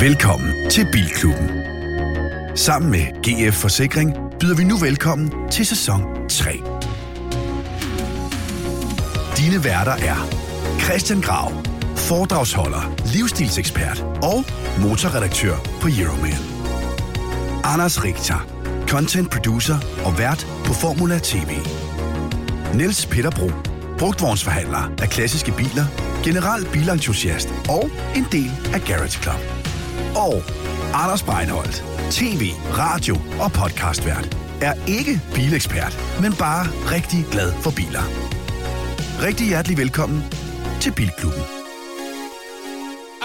Velkommen til Bilklubben. Sammen med GF Forsikring byder vi nu velkommen til sæson 3. Dine værter er Christian Grav, foredragsholder, livsstilsekspert og motorredaktør på Euroman. Anders Richter, content producer og vært på Formula TV. Niels Peterbro, brugtvognsforhandler af klassiske biler, general bilentusiast og en del af Garage Club. Og Anders Breinholt, tv, radio og podcastvært, er ikke bilekspert, men bare rigtig glad for biler. Rigtig hjertelig velkommen til Bilklubben.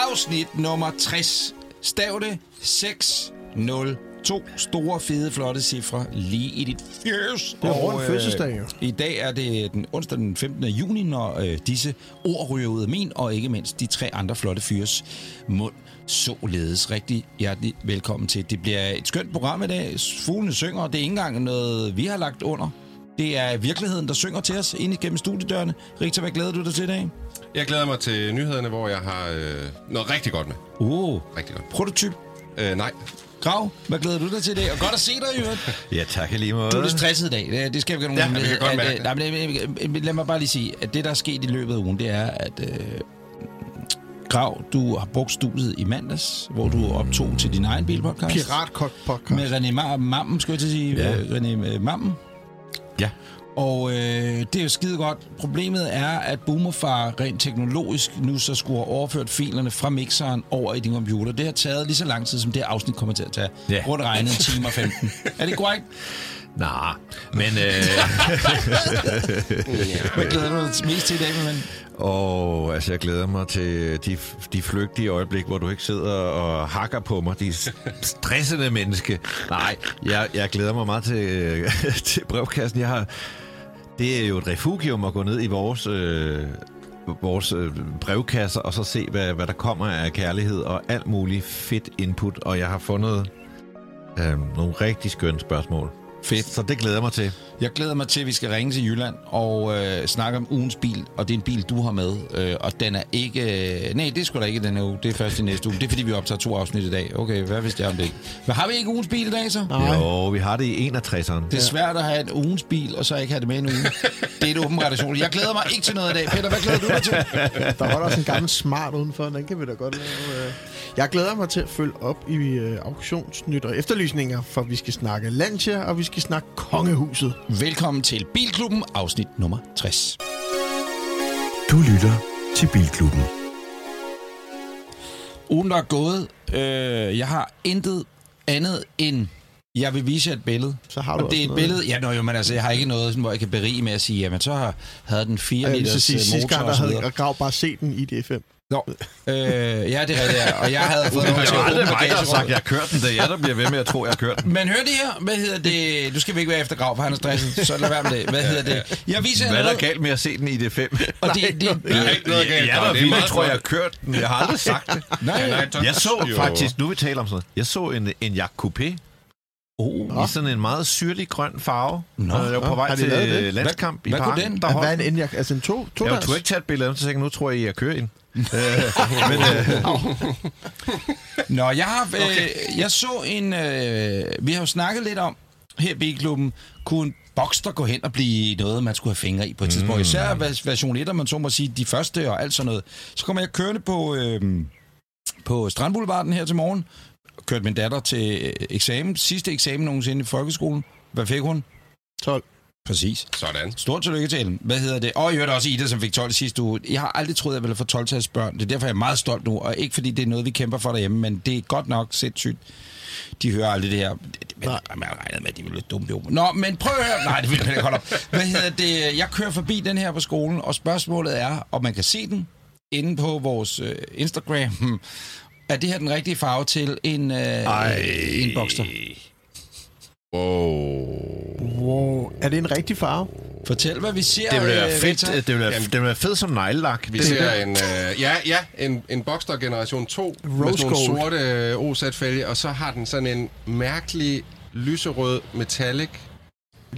Afsnit nummer 60. Stav det 6 0 to store, fede, flotte cifre lige i dit fjøs. Det er rundt fødselsdag, jo. I dag er det den onsdag den 15. juni, når øh, disse ord ryger ud af min, og ikke mindst de tre andre flotte fyres mund således. Rigtig hjertelig velkommen til. Det bliver et skønt program i dag. Fuglene synger, og det er ikke engang noget, vi har lagt under. Det er virkeligheden, der synger til os ind igennem studiedørene. Rigtig, hvad glæder du dig til i dag? Jeg glæder mig til nyhederne, hvor jeg har øh, noget rigtig godt med. Uh, Rigtig godt. prototyp. Øh, nej. Grav, hvad glæder du dig til i dag? Og godt at se dig, Jørgen. Ja, tak lige måde. Du er lidt stresset i dag. Det, skal vi have nogen Ja, vi kan godt at, mærke øh, nej, men, øh, øh, Lad mig bare lige sige, at det, der er sket i løbet af ugen, det er, at øh, Grav, du har brugt studiet i mandags, hvor du optog til din egen bilpodcast. Piratkok podcast. Med René Ma- Mammen, skulle jeg til at sige. Ja. René øh, Mammen. Ja. Og øh, det er jo skide godt. Problemet er, at Boomerfar rent teknologisk nu så skulle have overført filerne fra mixeren over i din computer. Det har taget lige så lang tid, som det her afsnit kommer til at tage. Ja. Rundt regnet en time og 15. er det korrekt? Nej, men... Øh, Hvad glæder du dig mest til i dag, min ven? og altså, jeg glæder mig til de, de flygtige øjeblik, hvor du ikke sidder og hakker på mig. De stressende menneske. Nej, jeg, jeg glæder mig meget til, til brevkassen. Jeg har, det er jo et refugium at gå ned i vores... Øh, vores øh, brevkasser, og så se, hvad, hvad der kommer af kærlighed og alt muligt fedt input. Og jeg har fundet øh, nogle rigtig skønne spørgsmål. Fedt. Så det glæder jeg mig til. Jeg glæder mig til, at vi skal ringe til Jylland og øh, snakke om ugens bil. Og det er en bil, du har med. Øh, og den er ikke... Øh, nej, det er sgu da ikke den her uge. Det er først i næste uge. Det er, fordi vi optager to afsnit i dag. Okay, hvad vidste jeg om det? Men har vi ikke ugens bil i dag, så? Nej. Jo, vi har det i 61'eren. Det er svært at have en ugens bil, og så ikke have det med en uge. Det er et åben redaktion. Jeg glæder mig ikke til noget i dag. Peter, hvad glæder du dig til? Der holder også en gammel smart udenfor. Den kan vi da godt lave. øh. Jeg glæder mig til at følge op i øh, auktionsnyt og efterlysninger, for vi skal snakke Lancia, og vi skal snakke kongehuset. Velkommen til Bilklubben, afsnit nummer 60. Du lytter til Bilklubben. Ugen, der er gået, øh, jeg har intet andet end... Jeg vil vise jer et billede. Så har du og det er et noget. billede... Ja, nå, jo, men altså, jeg har ikke noget, sådan, hvor jeg kan berige med at sige, jamen, så har, havde den 4 Og jeg vil så liters sige, øh, sidste motor gang, der havde Grav bare set den i DFM. Nå, øh, ja, det er ja. Og jeg havde fået lov Det til at åbne mig, der har sagt, jeg har kørt den. Det er jeg, der bliver ved med at tro, jeg har kørt den. Men hør det her. Hvad hedder det? Du skal vi ikke være efter grav, for han er stresset. Så lad være med det. Hvad hedder det? Jeg viser Hvad er der noget. galt med at se den i det 5? Og det, det, det, Der er ikke noget galt. Jeg Det meget tror jeg, jeg har kørt den. Jeg har aldrig sagt det. nej, nej, Jeg så faktisk, nu vi taler om sådan noget, jeg så en, en Jack Coupé Oh, i sådan en meget syrlig grøn farve. Nå. Og jeg var på Nå, vej til det? landskamp i Hvad- hvad kunne parken. den? Der Hvad er en. Enyaq? Altså en to, to Jeg turde ikke tage et billede så tænkte jeg, nu tror jeg, I har kørt ind. Øh, Men øh, Nå, jeg har, øh, jeg så en, øh, vi har jo snakket lidt om her i Bilklubben, kunne en Boxster gå hen og blive noget, man skulle have fingre i på et tidspunkt. Især vers- version 1, man så må sige, de første og alt sådan noget. Så kommer jeg kørende på, øh, på Strandboulevarden her til morgen, kørte min datter til eksamen, sidste eksamen nogensinde i folkeskolen. Hvad fik hun? 12. Præcis. Sådan. Stort tillykke til hende. Hvad hedder det? Og jeg hørte også Ida, som fik 12 sidste uge. Jeg har aldrig troet, at jeg ville få 12 til børn. Det er derfor, jeg er meget stolt nu. Og ikke fordi det er noget, vi kæmper for derhjemme, men det er godt nok sindssygt. De hører aldrig det her. Men man har regnet med, at de vil lidt dumme jo. Nå, men prøv at høre. Nej, det vil jeg ikke holde op. Hvad hedder det? Jeg kører forbi den her på skolen, og spørgsmålet er, om man kan se den inde på vores øh, Instagram. Er det her den rigtige farve til en, øh, en Boxster? Wow. Wow. Er det en rigtig farve? Fortæl, hvad vi ser. det ville være øh, fedt. Det ville være, det ville være fedt som neglelak. Vi ser en, øh, ja, ja, en, en Boxster Generation 2 med Rose sådan nogle gold. sorte øh, OZ-fælge, og så har den sådan en mærkelig lyserød metallic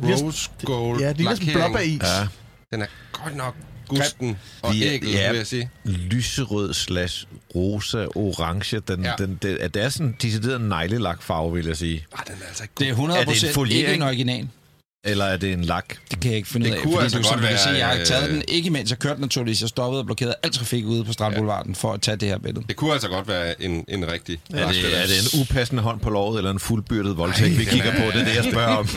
rose gold Ja, det en lakering. blåbæris. Ja. Den er godt nok gusten og De er- ægget, ja. vil jeg sige. Lyserød slash rosa, orange. Den, Ja. den, det, det er sådan en decideret neglelakfarve, vil jeg sige. Ah, den er altså ikke Det er god. 100% Er det en ikke en original. Eller er det en lak? Det kan jeg ikke finde Det ud af. kunne fordi altså du, godt som kan være, jeg har taget øh, den, ikke mens jeg kørte naturligvis. Jeg stoppede og blokerede al trafik ude på Strandboulevarden for at tage det her billede. Det kunne altså godt være en, en rigtig... Er det, er det en upassende hånd på låret, eller en fuldbyrdet voldtægt, vi den kigger er- på? Det er det, jeg spørger om.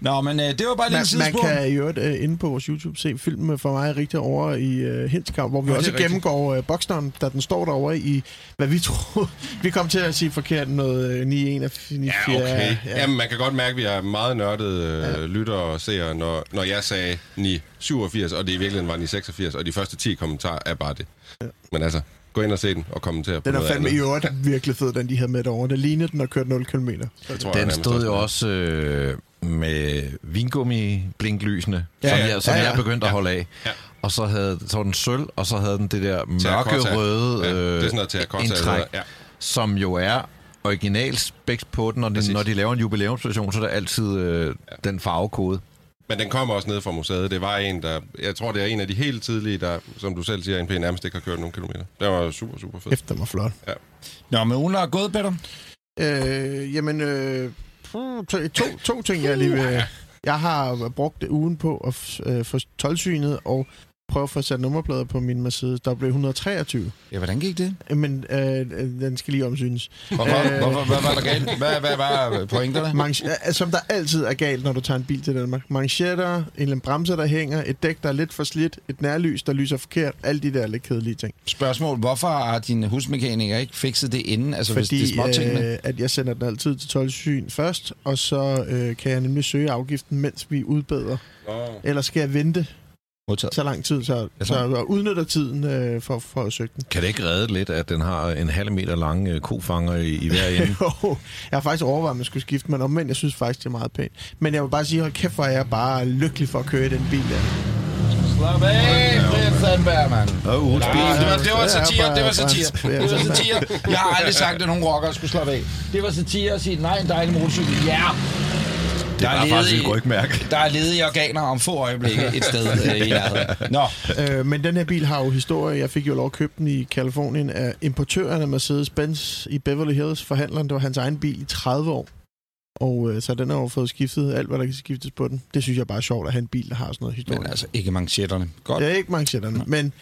Nå, men øh, det var bare lige en Man, man sidespor. kan i øvrigt uh, inde på vores YouTube se filmen for mig rigtig over i uh, Hinskov, hvor vi er også gennemgår uh, Boxdown, da den står derovre i, hvad vi tror. vi kom til at sige forkert noget uh, 9 1 9 Ja, okay. Ja. Jamen, man kan godt mærke, at vi er meget nørdede øh, lyttere og seere, når, når jeg sagde 987, og det i virkeligheden var 986, og de første 10 kommentarer er bare det. Men altså, gå ind og se den og kommentere på Den er fandme i øvrigt virkelig fed, den de havde med derovre. Det lignede, den har kørt 0 km. Det tror jeg Den nærmest stod jo den også øh, med vingummi-blinklysene, Ja, som, ja. jeg, som Ja, ja. jeg er begyndt at holde af. Ja. Og så havde så den sølv, og så havde den det der mørkerøde Ja, det er øh, sådan noget terracotta, indtræk, ja. som jo er original speks på den, og Præcis. de, når de laver en jubilæumsversion, så er det altid øh, den farvekode. Men den kommer også ned fra museet. Det var en, der... Jeg tror, det er en af de helt tidlige, der, som du selv siger, NP nærmest ikke har kørt nogen kilometer. Det var super, super fedt. Efter den var flot. Nå, men Ulla er gået, Peter. Øh, jamen, øh, puh, to, to, to ting, jeg lige vil... Jeg har brugt ugen på at øh, få 12-synet og prøve at få sat nummerplader på min Mercedes W123. Ja, hvordan gik det? Men øh, den skal lige omsynes. Hvorfor? Øh. Hvorfor? Hvad var der galt? Hvad, hvad var pointerne? Manch- øh, som der altid er galt, når du tager en bil til Danmark. Manchetter, en eller anden bremse, der hænger, et dæk, der er lidt for slidt, et nærlys, der lyser forkert. Alle de der lidt kedelige ting. Spørgsmål. Hvorfor har din husmekaniker ikke fikset det inden? Altså, hvis det er Fordi småtingene. øh, at jeg sender den altid til 12 syn først, og så øh, kan jeg nemlig søge afgiften, mens vi udbedrer. Nå. Ellers skal jeg vente Modtaget. så lang tid, så, Ja, så. så udnytter tiden øh, for, for at søge den. Kan det ikke redde lidt, at den har en halv meter lang øh, kofanger i, i hver ende? Jo, jeg har faktisk overvejet, at man skulle skifte, men omvendt, jeg synes faktisk, det er meget pænt. Men jeg vil bare sige, hold kæft, hvor er jeg bare lykkelig for at køre i den bil der. Slap af, Brian Sandberg, mand. Bil. Ah, det var, det var satire, det var satire. Det var satire. Jeg har aldrig sagt, at nogen rockere skulle slappe af. Det var satire at sige, nej, en dejlig motorcykel. Ja! Det Der er faktisk et rygmærke. Der er ledige organer om få øjeblikke et sted øh, i nærheden. Nå, Øh, men den her bil har jo historie. Jeg fik jo lov at købe den i Kalifornien af importøren af Mercedes-Benz i Beverly Hills. Forhandleren, det var hans egen bil i 30 år. Og øh, så den har jo fået skiftet alt, hvad der kan skiftes på den. Det synes jeg bare er sjovt at have en bil, der har sådan noget historie. men altså ikke manchetterne. Godt. Er ikke manchetterne, men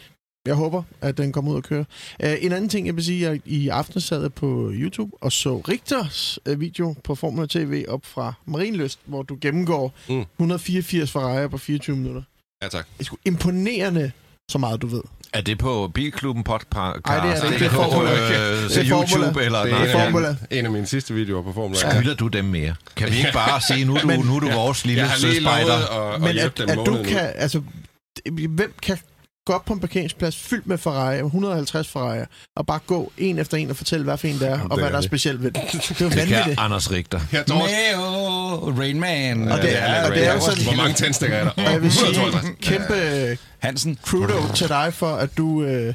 jeg håber, at den kommer ud og køre. Uh, en anden ting, jeg vil sige, jeg i aften sad jeg på YouTube og så Richters uh, video på Formula TV op fra Marienlyst, hvor du gennemgår Mm. 184 Ferrari på 24 minutter. Ja, tak. Det er sgu imponerende, så meget du ved. Er det på Bilklubben podcast? Ej, det er det ikke. Det er på Formula. øh, Det er til Formula. YouTube? Eller, Det nej, er, det en, er af, Formula. mine- en af mine sidste videoer på Formula. Skylder du dem mere? Kan vi ikke bare sige, nu er du, Men- nu er du vores lille Jeg har lige søspejder? lovet at, at Men at, at du kan, altså, hvem kan gå op på en parkeringsplads fyldt med Ferrari, 150 Ferrari, og bare gå en efter en og fortælle, hvad for en det er, og det hvad er der er det. specielt ved den. Det er jo Det vanvittigt. Anders tror også, Meo, Rain Man. Og det er- og det er jo sådan- Hvor mange tændstikker er der? Og jeg vil sige, 152. kæmpe Hansen. kudo til dig for, at du, øh,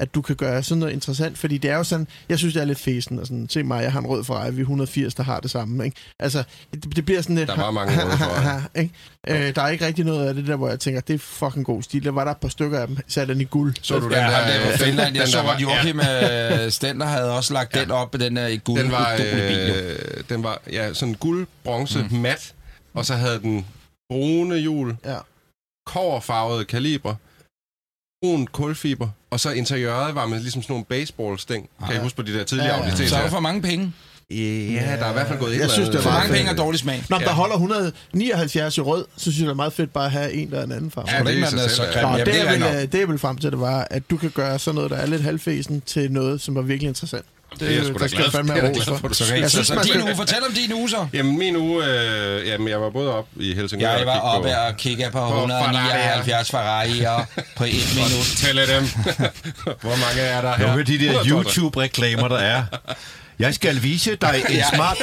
at du kan gøre sådan noget interessant, fordi det er jo sådan, jeg synes, det er lidt fesen, og sådan, se mig, jeg har en rød Ferrari, vi er 180, der har det samme, ikke? Altså, det, det bliver sådan lidt... Der var mange røde Ferrari. ikke? Øh, der er ikke rigtig noget af det der, hvor jeg tænker, det er fucking god stil. Der var der et par stykker af dem, sat den i guld. Så du den Ja, der... ham der på Finland. Jeg den så, at Joachim øh, Stender havde også lagt den op, den der i guld. Den var, øh, den var ja, sådan guld, bronze, Mm. mm. mat, og så havde den brune hjul, Ja. koverfarvede kaliber, brun kulfiber, og så interiøret var med ligesom sådan nogle baseballsting. Kan I huske på de der tidligere Ja, ja. Så er der for mange penge. Ja, der er i hvert fald gået et Jeg synes, det For var mange penge og dårlig smag. Nå, men der Ja. holder 179 i rød, så synes jeg, det er meget fedt bare at have en, der er en anden farve. Ja, det er så selv, ja. grim. Nå, Jamen, det, er jeg vil, det, jeg vil frem til, det var, at du kan gøre sådan noget, der er lidt halvfesen, til noget, som er virkelig interessant. Det er jeg sgu da glad fandme Det er glad for. Så, jeg synes, man skal- din uge, fortæl om din uge så. Jamen, min uge... Øh, jamen, jeg var både op i Helsingør Jeg var oppe kigge og kigge på På 179 Ferrari'er på et minut. Tælle dem. Hvor mange er der her? Nogle af de der 112. YouTube-reklamer, der er. Jeg skal vise dig en smart...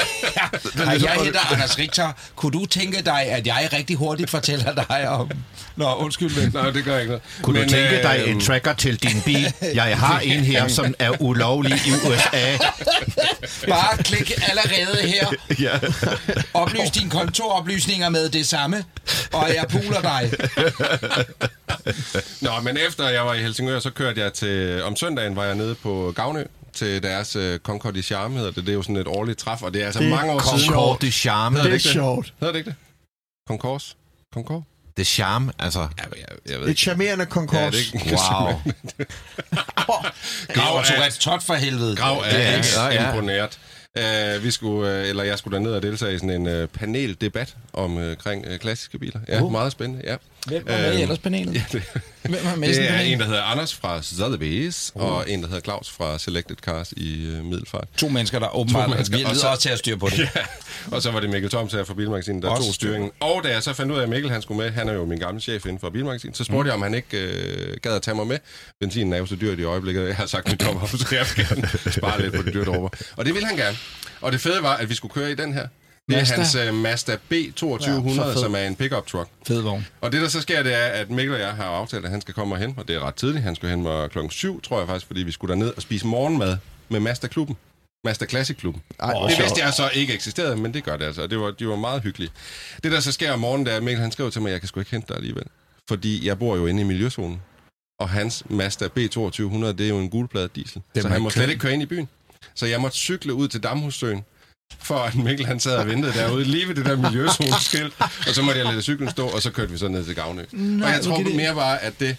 Hej, jeg hedder Anders Richter. Kunne du tænke dig, at jeg rigtig hurtigt fortæller dig om... Nå, undskyld, men... Nej, det gør ikke noget. Kunne du tænke dig øh, en tracker til din bil? Jeg har en her, som er ulovlig i USA. Bare klik allerede her. Ja. Oplys dine kontooplysninger med det samme, og jeg puler dig. Nå, men efter jeg var i Helsingør, så kørte jeg til... Om søndagen var jeg nede på Gavnø til deres uh, Concord i Charme, hedder det. Det er jo sådan et årligt træf, og det er altså Det mange år siden. Concord de charme. Det er det? sjovt. Hedder det ikke det? Concours? Concord? Det charme, altså... Ja, jeg, jeg ved Et ikke. charmerende Ja, konkurs. det er ikke Wow. Grav Tourette's tot for helvede. Grav er Det er- ikke ja, ja. imponeret. Uh, vi skulle, uh, eller jeg skulle derned og deltage i sådan en uh, paneldebat om uh, uh, klassiske biler. Ja, Uh. meget spændende, ja. Hvem var med i Øhm, ellers panelet? Ja, det, Hvem var med det er en, der hedder Anders fra Sotheby's, uh. og en, der hedder Claus fra Selected Cars i uh, Middelfart. To mennesker, der åbenbart mennesker, vi og lyder så- også til at styre på det. Ja, og så var det Mikkel Thoms her fra Bilmagasinet, der Også tog styringen. Og da jeg så fandt ud af, at Mikkel han skulle med, han er jo min gamle chef inden for Bilmagasinet, så spurgte mm. jeg, om han ikke øh, gad at tage mig med. Benzinen er jo så dyrt i øjeblikket, jeg har sagt mit job så jeg vil gerne spare lidt på det dyrt over. Og det ville han gerne. Og det fede var, at vi skulle køre i den her. Det er Mazda? hans uh, Mazda B2200, Ja, som er en pickup truck. Fed vogn. Og det, der så sker, det er, at Mikkel og jeg har aftalt, at han skal komme og hente mig. Det er ret tidligt. Han skulle hente mig klokken 7, tror jeg faktisk, fordi vi skulle derned og spise morgenmad med Mazda-klubben. Mazda Classic-klubben. Hvor Det vidste jeg så ikke eksisterede, men det gør det altså. og Det var, de var meget hyggelige. Det, der så sker om morgenen, det er, at Mikkel han skrev til mig, at jeg kan sgu ikke hente dig alligevel. Fordi jeg bor jo inde i miljøzonen. Og hans Mazda B2200, det er jo en gulplade diesel. Det så han må ikke slet køre. ikke køre ind i byen. Så jeg måtte cykle ud til Damhussøen, for at Mikkel han sad og ventede derude, lige ved det der miljøzoneskilt. Og så måtte jeg lade cyklen stå, og så kørte vi så ned til Gavnø. Nej, og jeg tror det- mere bare, at det...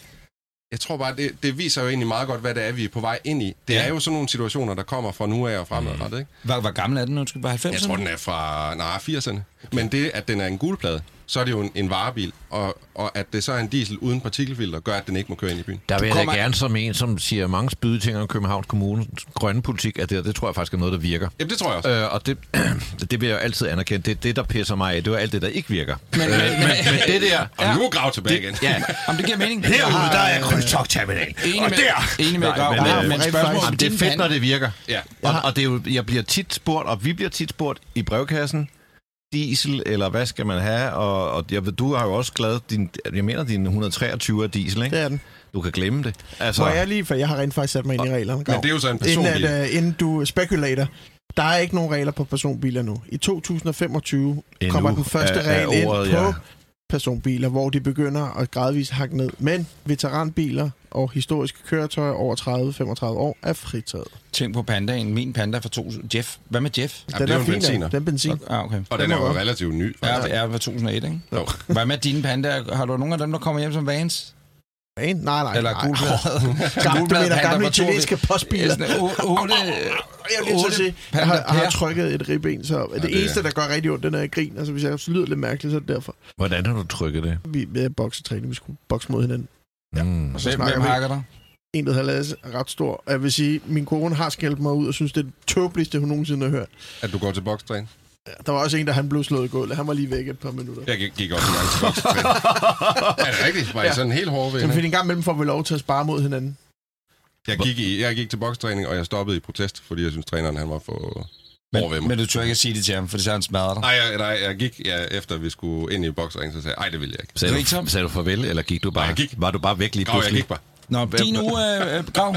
Jeg tror bare, det, det viser jo egentlig meget godt, hvad det er, vi er på vej ind i. Det Ja. er jo sådan nogle situationer, der kommer fra nu af og fremadrettet, ikke? Hvor, hvor gammel er den nu? Bare 90'erne? Jeg tror, den er fra nej, 80'erne. Men det, at den er en gulplade, så er det jo en, en varebil. Og, og at det så er en diesel uden partikelfilter, gør, at den ikke må køre ind i byen. Der vil jeg kommer- da gerne som en, som siger mange spydige ting om Københavns Kommunes grønne politik, at det, det tror jeg faktisk er noget, der virker. Jamen, det tror jeg også. Øh, og det, det vil jeg jo altid anerkende. Det er det, der pisser mig af. Det var alt det, der ikke virker. Men, men, men, Men det der... Og nu grav tilbage igen. Ja, Jamen, det giver mening. herude, der er øh, krydstogtterminal. Enig Og med, der... enig med Grav. men, Men, øh, men om Jamen, det er fedt, når det virker. Ja. Og, og det er jo, jeg bliver tit spurgt, og vi bliver tit spurgt i brevkassen, diesel, eller hvad skal man have? Og, og jeg ved, du har jo også glad, din, jeg mener, din 123 er diesel, ikke? Det er den. Du kan glemme det. Altså, Må jeg lige, for jeg har rent faktisk sat mig ind i reglerne. Men det er jo så en personbil. Inden, at, uh, inden du spekulerer. Der er ikke nogen regler på personbiler nu. I 2025 Endnu kommer den første er- er regel ordet, ind på ja. Personbiler, hvor de begynder at gradvist hakke ned. Men veteranbiler og historiske køretøjer over 30-35 år er fritaget. Tænk på pandaen. Min panda fra 2000. Jeff. Hvad med Jeff? Jamen, det er jo en fin, benziner. Den benzin. Ah, okay. Og den må er jo relativt ny. Ja, det er fra 2001, ikke? Jo. Hvad med dine pandaer? Har du nogen af dem, der kommer hjem som vans? Nej, nej, nej. Eller gulblad? Gamle, du mener gamle fra 82. italienske postbiler. Sådan o- otte, Jeg vil sige, jeg har, jeg trykket et ribben, så det, det eneste, der gør rigtig ondt, den er i grin. Altså, hvis jeg lyder lidt mærkeligt, så er det derfor. Hvordan har du trykket det? Vi er boksetræning, vi skulle bokse mod hinanden. Ja. Mm. Og så Hvem, hakker der? en, der hedder Lasse, er ret stor. Jeg vil sige, min kone har skældt mig ud, og synes, det er det tåbeligste, hun nogensinde har hørt. At du går til bokstræn. Ja, Der var også en, der han blev slået i gulvet. Han var lige væk et par minutter. Jeg gik, gik også en gang til er det rigtigt? Var I Ja. sådan helt hårde ved Men en gang imellem får vi lov til at spare mod hinanden. Jeg gik, i, jeg gik til bokstræning, og jeg stoppede i protest, fordi jeg synes, træneren han var for hård ved Men, mig. men du tør ikke at sige det til ham, for det så han smadrer dig. Nej, jeg, nej, jeg gik, ja, efter vi skulle ind i boksringen, så sagde jeg, ej, det vil jeg ikke. Sagde, er ikke du, så. sagde du farvel, eller gik du bare? Nej, jeg gik. Var du bare væk lige Grav, jeg pludselig? gik bare. Nå, din uge, øh, øh, Grav.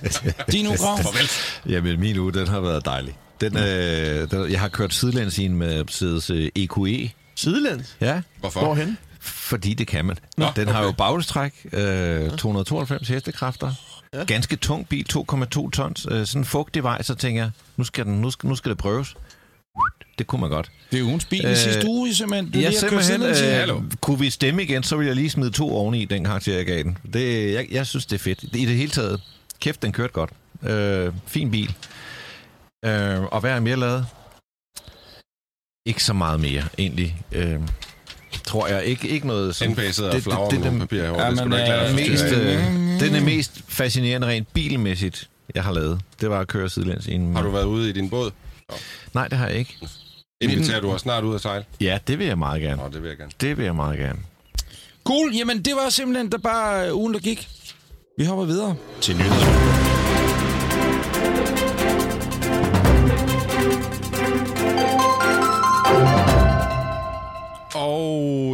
Din uge, Grav. Farvel. Jamen, min uge, den har været dejlig. Den, øh, den, jeg har kørt sidelæns i en Mercedes øh, EQE. Sidelæns. Ja, Hvorfor? Hvorhen? fordi det kan man. Nå, den har okay. jo bagstræk, øh, 292 hestekræfter. Ja. Ganske tung bil, 2,2 tons. Øh, sådan en fugtig vej, så tænker jeg, nu skal, den, nu skal, nu skal det prøves. Det kunne man godt. Det er ugens bil i Øh, sidste uge, simpelthen. Du Ja, lige har kørt simpelthen. sidelæns i. Øh, Hallo. kunne vi stemme igen, så ville jeg lige smide to oveni den karakter, jeg gav den. Det, jeg, jeg synes, det er fedt. I det hele taget, kæft, den kørte godt. Øh, fin bil. Øh, og hvad er mere lavet? Ikke så meget mere, egentlig. Øh, tror jeg. Ikke, ikke noget som... Indpasset og det- flager det- det- nogle papirer herovre. Ja, det skulle men, ikke øh, mest, øh, den er mest fascinerende rent bilmæssigt, jeg har lavet. Det var at køre sidelæns i en... Har du været ude i din båd? Nej, det har jeg ikke. Inviterer du os snart ud at sejle? Ja, det vil jeg meget gerne. Nå, det vil jeg gerne. Det vil jeg meget gerne. Cool, jamen det var simpelthen der bare øh, ugen, der gik. Vi hopper videre til nyheder.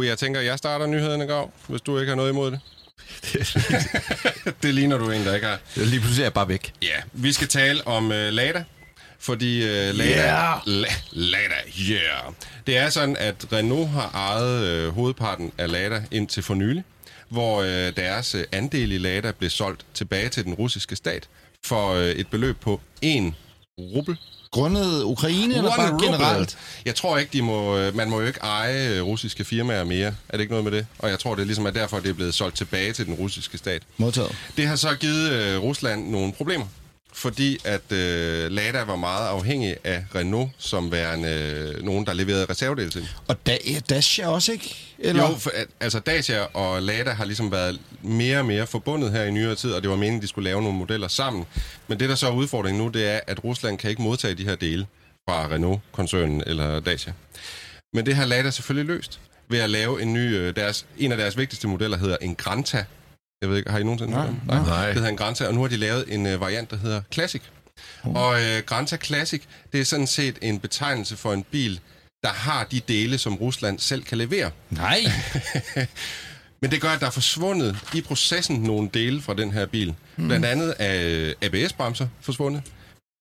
Jeg tænker, jeg starter nyhederne, Grav, hvis du ikke har noget imod det. det ligner du en, der ikke har. Lige pludselig er jeg bare væk. Ja, vi skal tale om uh, Lada. Fordi uh, Lada, Yeah. La, Lada, yeah. Det er sådan, at Renault har ejet uh, hovedparten af Lada indtil for nylig, hvor uh, deres uh, andel i Lada blev solgt tilbage til den russiske stat for uh, et beløb på 1 rubel. Grundet Ukraine, eller bare rubel. generelt? Jeg tror ikke, de må, øh, man må jo ikke eje øh, russiske firmaer mere. Er det ikke noget med det? Og jeg tror, det er ligesom er derfor, det er blevet solgt tilbage til den russiske stat. Modtaget. Det har så givet øh, Rusland nogle problemer, fordi at øh, Lada var meget afhængig af Renault, som værende øh, nogen, der leverede reservedele til. Og da, Dacia også, ikke? Eller? Jo, for, altså Dacia og Lada har ligesom været mere og mere forbundet her i nyere tid, og det var meningen, de skulle lave nogle modeller sammen. Men det, der så er udfordringen nu, det er, at Rusland kan ikke modtage de her dele fra Renault-koncernen eller Dacia. Men det har Lada selvfølgelig løst ved at lave en ny... øh, Deres, en af deres vigtigste modeller hedder en Granta. Jeg ved ikke, har I nogensinde Nej, hørt om? nej. Nej. Det hedder en Granta, og nu har de lavet en øh, variant, der hedder Classic. Og øh, Granta Classic, det er sådan set en betegnelse for en bil, der har de dele, som Rusland selv kan levere. Nej. Men det gør, at der er forsvundet i processen nogle dele fra den her bil. Mm. Blandt andet er øh, ABS-bremser forsvundet,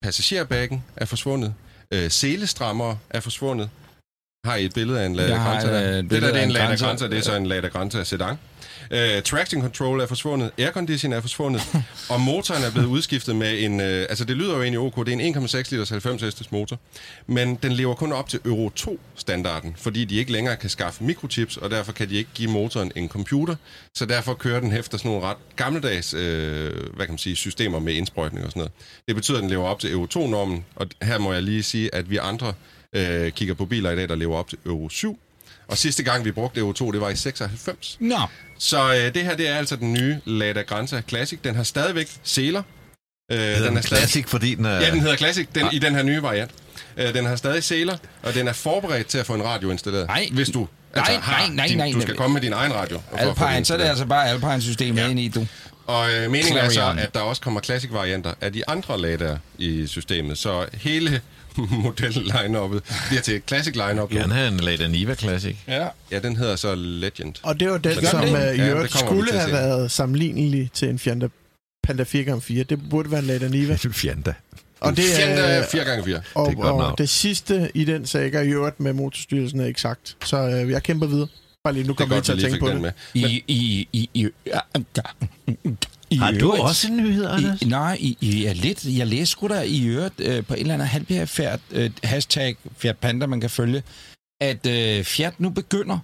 passagerbækken er forsvundet, øh, selestrammer er forsvundet. Har I et billede af en Lada Granta? øh, der? et Det der det er af en Lada Granta. Granta, det er så en Lada Granta sedan. Uh, traction control er forsvundet, aircondition er forsvundet, og motoren er blevet udskiftet med en... Uh, altså, det lyder jo egentlig ok, det er en 1,6 liters 90 hestes motor, men den lever kun op til Euro 2-standarden, fordi de ikke længere kan skaffe mikrochips, og derfor kan de ikke give motoren en computer, så derfor kører den efter sådan nogle ret gammeldags øh, hvad kan man sige, systemer med indsprøjtning og sådan noget. Det betyder, at den lever op til Euro 2-normen, og her må jeg lige sige, at vi andre øh, kigger på biler i dag, der lever op til Euro 7, og sidste gang, vi brugte Euro 2, det var i 96. Nå. Så øh, det her, det er altså den nye Lada Granta Classic. Den har stadigvæk seler. Øh, Den er stadig- classic, fordi den er... Ja, den hedder Classic den, i den her nye variant. Øh, den har stadig seler, og den er forberedt til at få en radio installeret. Nej. Hvis du altså, Nej, har nej, nej, din, nej, du skal nej. komme med din egen radio. Alpine, så er det altså bare Alpine-systemet Ja. ind i, du. Og øh, meningen er så, Clarion. at der også kommer Classic-varianter af de andre Ladaer i systemet. Så hele model-line-uppet bliver til et Classic-line-up nu. Gerne have en Lada Niva Classic. Ja. Ja, den hedder så Legend. Og det var den, Gør som uh, Ja, i det øvrigt vi skulle have været sammenlignelig til en Fiat Panda 4x4. Det burde være en Lada Niva. Det er fjanda. Og det er, 4x4. og, Det er og navn. det sidste i den saga i øvrigt med motorstyrelsen er ikke sagt. Så øh, jeg kæmper videre. Bare lige nu er kommer vi godt, til at tænke på det. med. I, i, i, i, ja, i Har du øvrigt- også en nyhed, Anders? I, nej, i, i, ja, lidt. Jeg læste sgu da i øvrigt øh, på en eller anden halvbjergfærd, øh, hashtag Fiat Panda, man kan følge, at øh, Fiat nu begynder,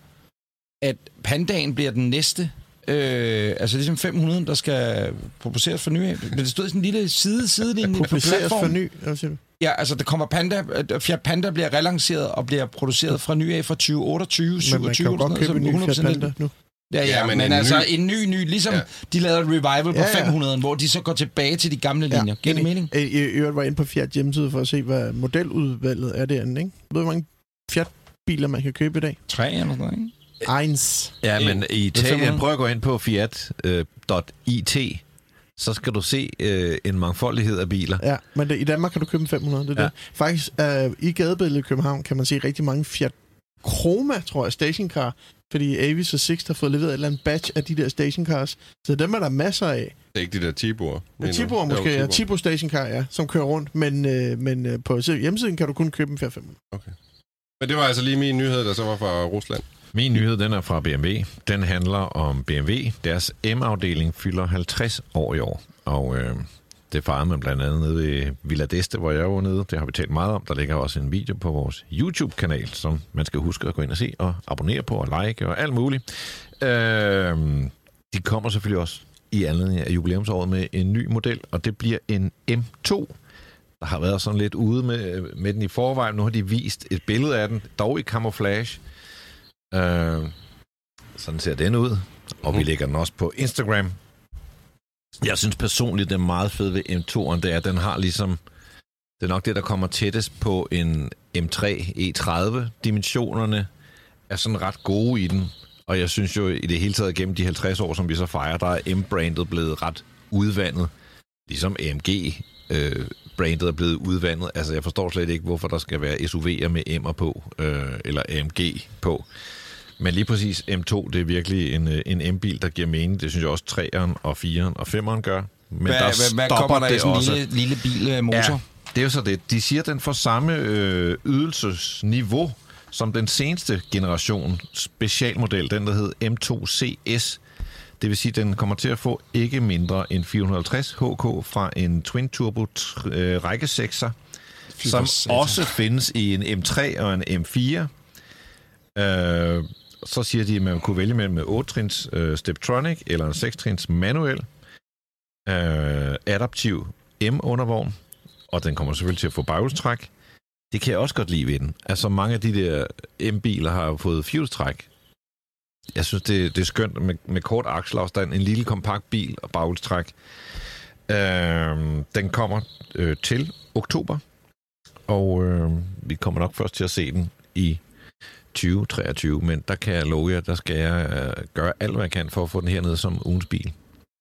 at Pandaen bliver den næste, øh, altså ligesom 500, der skal produceres for nye. Men det stod i sådan en lille side, sidelinje på Publiceres for platformen. ny. Hvad siger du? Ja, altså der kommer Panda, øh, Fiat Panda bliver relanceret og bliver produceret fra ny af fra 2028, Men man 27, kan jo godt købe en ny Fiat Panda nu. Ja, ja, Ja, men, men en altså ny- en ny, ny, ligesom Ja. ja. de lavede et revival på Ja, ja. 500, hvor de så går tilbage til de gamle linjer. Giver det mening? Jeg, jeg, jeg var inde på Fiat hjemmeside for at se, hvad modeludvalget er derinde. Ikke? Ved du, hvor mange Fiat-biler man kan købe i dag? Tre eller sådan noget, ikke? Eins. Ja, men i Italien, 500. prøv at gå ind på fiat.it, så skal du se øh, en mangfoldighed af biler. Ja, men det, i Danmark kan du købe en 500. Det er Ja. ja. det. Faktisk, øh, i gadebilledet i København kan man se rigtig mange Fiat Chroma, tror jeg, stationcar. Fordi Avis og Sixt har fået leveret et eller andet batch af de der stationcars. Så dem er der masser af. Det er ikke de der Tiboer. Ja, Tiboer måske, ja. Tibo stationcar, ja, som kører rundt. Men, øh, men øh, på hjemmesiden kan du kun købe en Fiat 500. Men det var altså lige min nyhed, der så var fra Rusland. Min nyhed, den er fra BMW. Den handler om BMW. Deres M-afdeling fylder 50 år i år. Og øh, det fejrede man blandt andet nede ved Villa d'Este, hvor jeg var nede. Det har vi talt meget om. Der ligger også en video på vores YouTube-kanal, som man skal huske at gå ind og se og abonnere på og like og alt muligt. Øh, de kommer selvfølgelig også i anledning af jubilæumsåret med en ny model, og det bliver en M2 der har været sådan lidt ude med, med den i forvejen. Nu har de vist et billede af den, dog i camouflage. Øh, sådan ser den ud. Og vi lægger den også på Instagram. Jeg synes personligt, det er meget fedt ved M2'eren, det er, at den har ligesom... Det er nok det, der kommer tættest på en M3 E30. Dimensionerne er sådan ret gode i den. Og jeg synes jo, i det hele taget gennem de 50 år, som vi så fejrer, der er M-brandet blevet ret udvandet. Ligesom AMG øh, brandet er blevet udvandet. Altså, jeg forstår slet ikke, hvorfor der skal være SUV'er med M'er på, øh, eller AMG på. Men lige præcis M2, det er virkelig en, øh, en M-bil, der giver mening. Det synes jeg også 3'eren og 4'eren og 5'eren gør. Men Hvad, der hvad, hvad stopper kommer der i sådan en også. lille, lille bilmotor? Ja, det er jo så det. De siger, at den får samme øh, ydelsesniveau som den seneste generation specialmodel, den der hed M2 CS. Det vil sige, at den kommer til at få ikke mindre end 450 HK fra en Twin Turbo øh, række 6'er, som også findes i en M3 og en M4. Øh, så siger de, at man kunne vælge mellem 8-trins øh, Steptronic eller en 6-trins manuel. Øh, adaptiv M-undervogn, og den kommer selvfølgelig til at få baghjulstræk. Det kan jeg også godt lide ved den. Altså mange af de der M-biler har jo fået fjulstræk. Jeg synes, det, det er skønt med, med kort akselafstand, en lille kompakt bil og baghjulstræk. Øh, den kommer øh, til oktober, og øh, vi kommer nok først til at se den i 2023, men der kan jeg love jer, der skal jeg øh, gøre alt, hvad jeg kan for at få den hernede som ugens bil.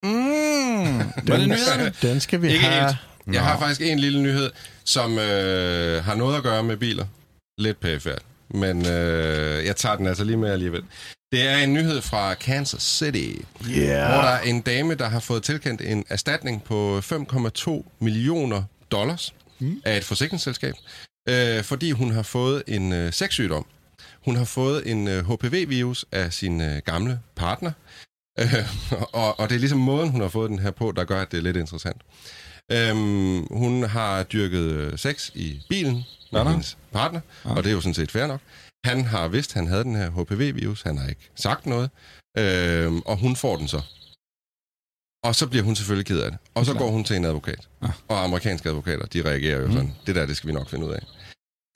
Mm. Nyhederne? Den skal vi Ikke have. helt. Jeg har faktisk en lille nyhed, som øh, har noget at gøre med biler. Lidt pæfærd. Men øh, jeg tager den altså lige med alligevel. Det er en nyhed fra Kansas City, Yeah. hvor der er en dame, der har fået tilkendt en erstatning på 5,2 millioner dollars mm. af et forsikringsselskab, øh, fordi hun har fået en øh, sexsygdom. Hun har fået en øh, HPV-virus af sin øh, gamle partner, øh, og, og det er ligesom måden, hun har fået den her på, der gør, at det er lidt interessant. Øhm, hun har dyrket øh, sex i bilen med hendes partner, og det er jo sådan set fair nok. Han har vidst, at han havde den her HPV-virus. Han har ikke sagt noget. Øhm, og hun får den så. Og så bliver hun selvfølgelig ked af det. Og så går hun til en advokat. Ah. Og amerikanske advokater, de reagerer jo sådan. Det der, det skal vi nok finde ud af.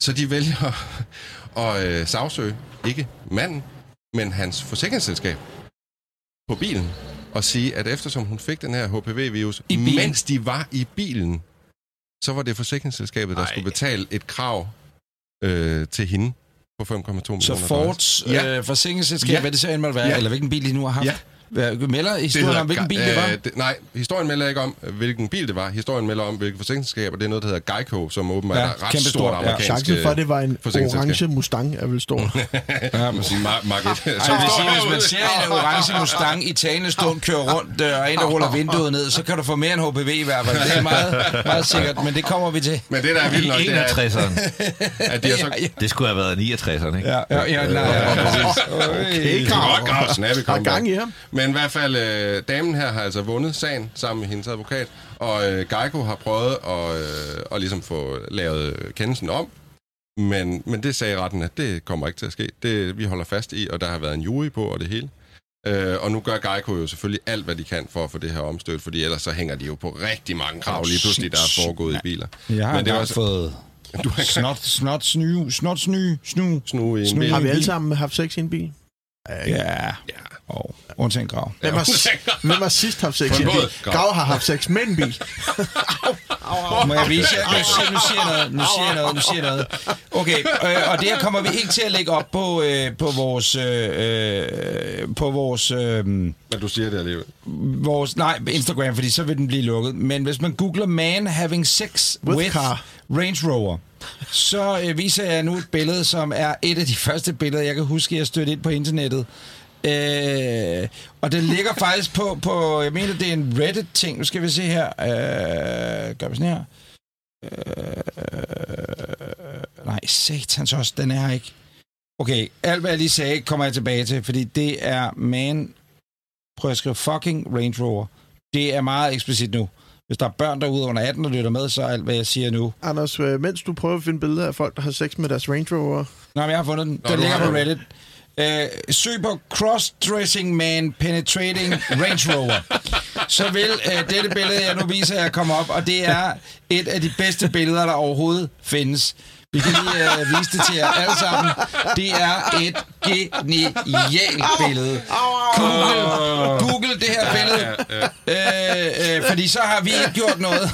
Så de vælger at øh, sagsøge ikke manden, men hans forsikringsselskab på bilen og sige, at eftersom hun fik den her HPV-virus, mens de var i bilen, så var det forsikringsselskabet, der Ej. skulle betale et krav øh, til hende på 5,2 millioner Så. Fords Ja. øh, forsikringsselskab, Ja. hvad det så end måtte være, Ja. eller hvilken bil de nu har haft. Ja. Melder historien om, hvilken bil det var? Øh, det, nej, historien melder ikke om, hvilken bil det var. Historien melder om, hvilket forsikringsselskab, og det er noget, der hedder Geico, som åbenbart Ja, er ret kæmpe stort stort, ja. amerikansk... Chancen for, at det var en forsikringsselskab. orange Mustang, er vel stor. Ja, men- Mar- Market. Så det vil sige, hvis man ser en orange Mustang i talende stund køre rundt, øh, og en, der ruller vinduet ned, så kan du få mere end HPV i hvert fald. Det er meget, meget sikkert, men det kommer vi til. Men det, der er vildt nok, I er, at- 61'eren. at de så... Ja, ja. Det skulle have været 69'eren, ikke? Ja, ja, ja, nej, ja, præcis. Okay, Det er godt grav, snappe Der er gang i ham. Men i hvert fald, øh, damen her har altså vundet sagen sammen med hendes advokat, og øh, Geico har prøvet at, øh, at ligesom få lavet kendelsen om, men, men det sagde retten, at det kommer ikke til at ske. Det, vi holder fast i, og der har været en jury på og det hele. Øh, og nu gør Geico jo selvfølgelig alt, hvad de kan for at få det her omstødt, fordi ellers så hænger de jo på rigtig mange krav lige pludselig, der er foregået i biler. Jeg har Men det var engang så- fået Du har snot, snot, sny, snot, sny, snu. snu i en Snu. bil. Har vi alle sammen haft sex i en bil? Ja, og undtagen grav. Hvem har, hvem har sidst haft sex i en bil? Grav. Har haft sex med en bil. Må jeg vise jer? Nu siger, nu siger noget, nu siger jeg noget, nu siger jeg noget. Okay, øh, og det her kommer vi ikke til at lægge op på, øh, på vores, øh, øh, på vores, øh, Men du siger det alligevel. vores, nej, Instagram, fordi så vil den blive lukket. Men hvis man googler man having sex With with, car. Range Rover, så øh, viser jeg nu et billede, som er et af de første billeder, jeg kan huske, jeg stødte ind på internettet. Øh, og det ligger faktisk på, på, jeg mener, det er en Reddit-ting. Nu skal vi se her. Øh, gør vi sådan her. Øh, nej, satans også, den er her ikke. Okay, alt hvad jeg lige sagde, kommer jeg tilbage til, fordi det er man... Prøv at skrive fucking Range Rover. Det er meget eksplicit nu. Hvis der er børn derude under 18, der lytter med, så er alt, hvad jeg siger nu. Anders, øh, mens du prøver at finde billeder af folk, der har sex med deres Range Rover, Nå, men jeg har fundet den. Den ligger på. Reddit. Øh, søg på crossdressing Man Penetrating Range Rover. Så vil øh, dette billede, jeg nu viser jer, komme op, og det er et af de bedste billeder, der overhovedet findes. Vi kan lige øh, vise det til jer alle sammen. Det er et genialt billede. Google, Google det her billede. Øh, øh, fordi så har vi ikke gjort noget.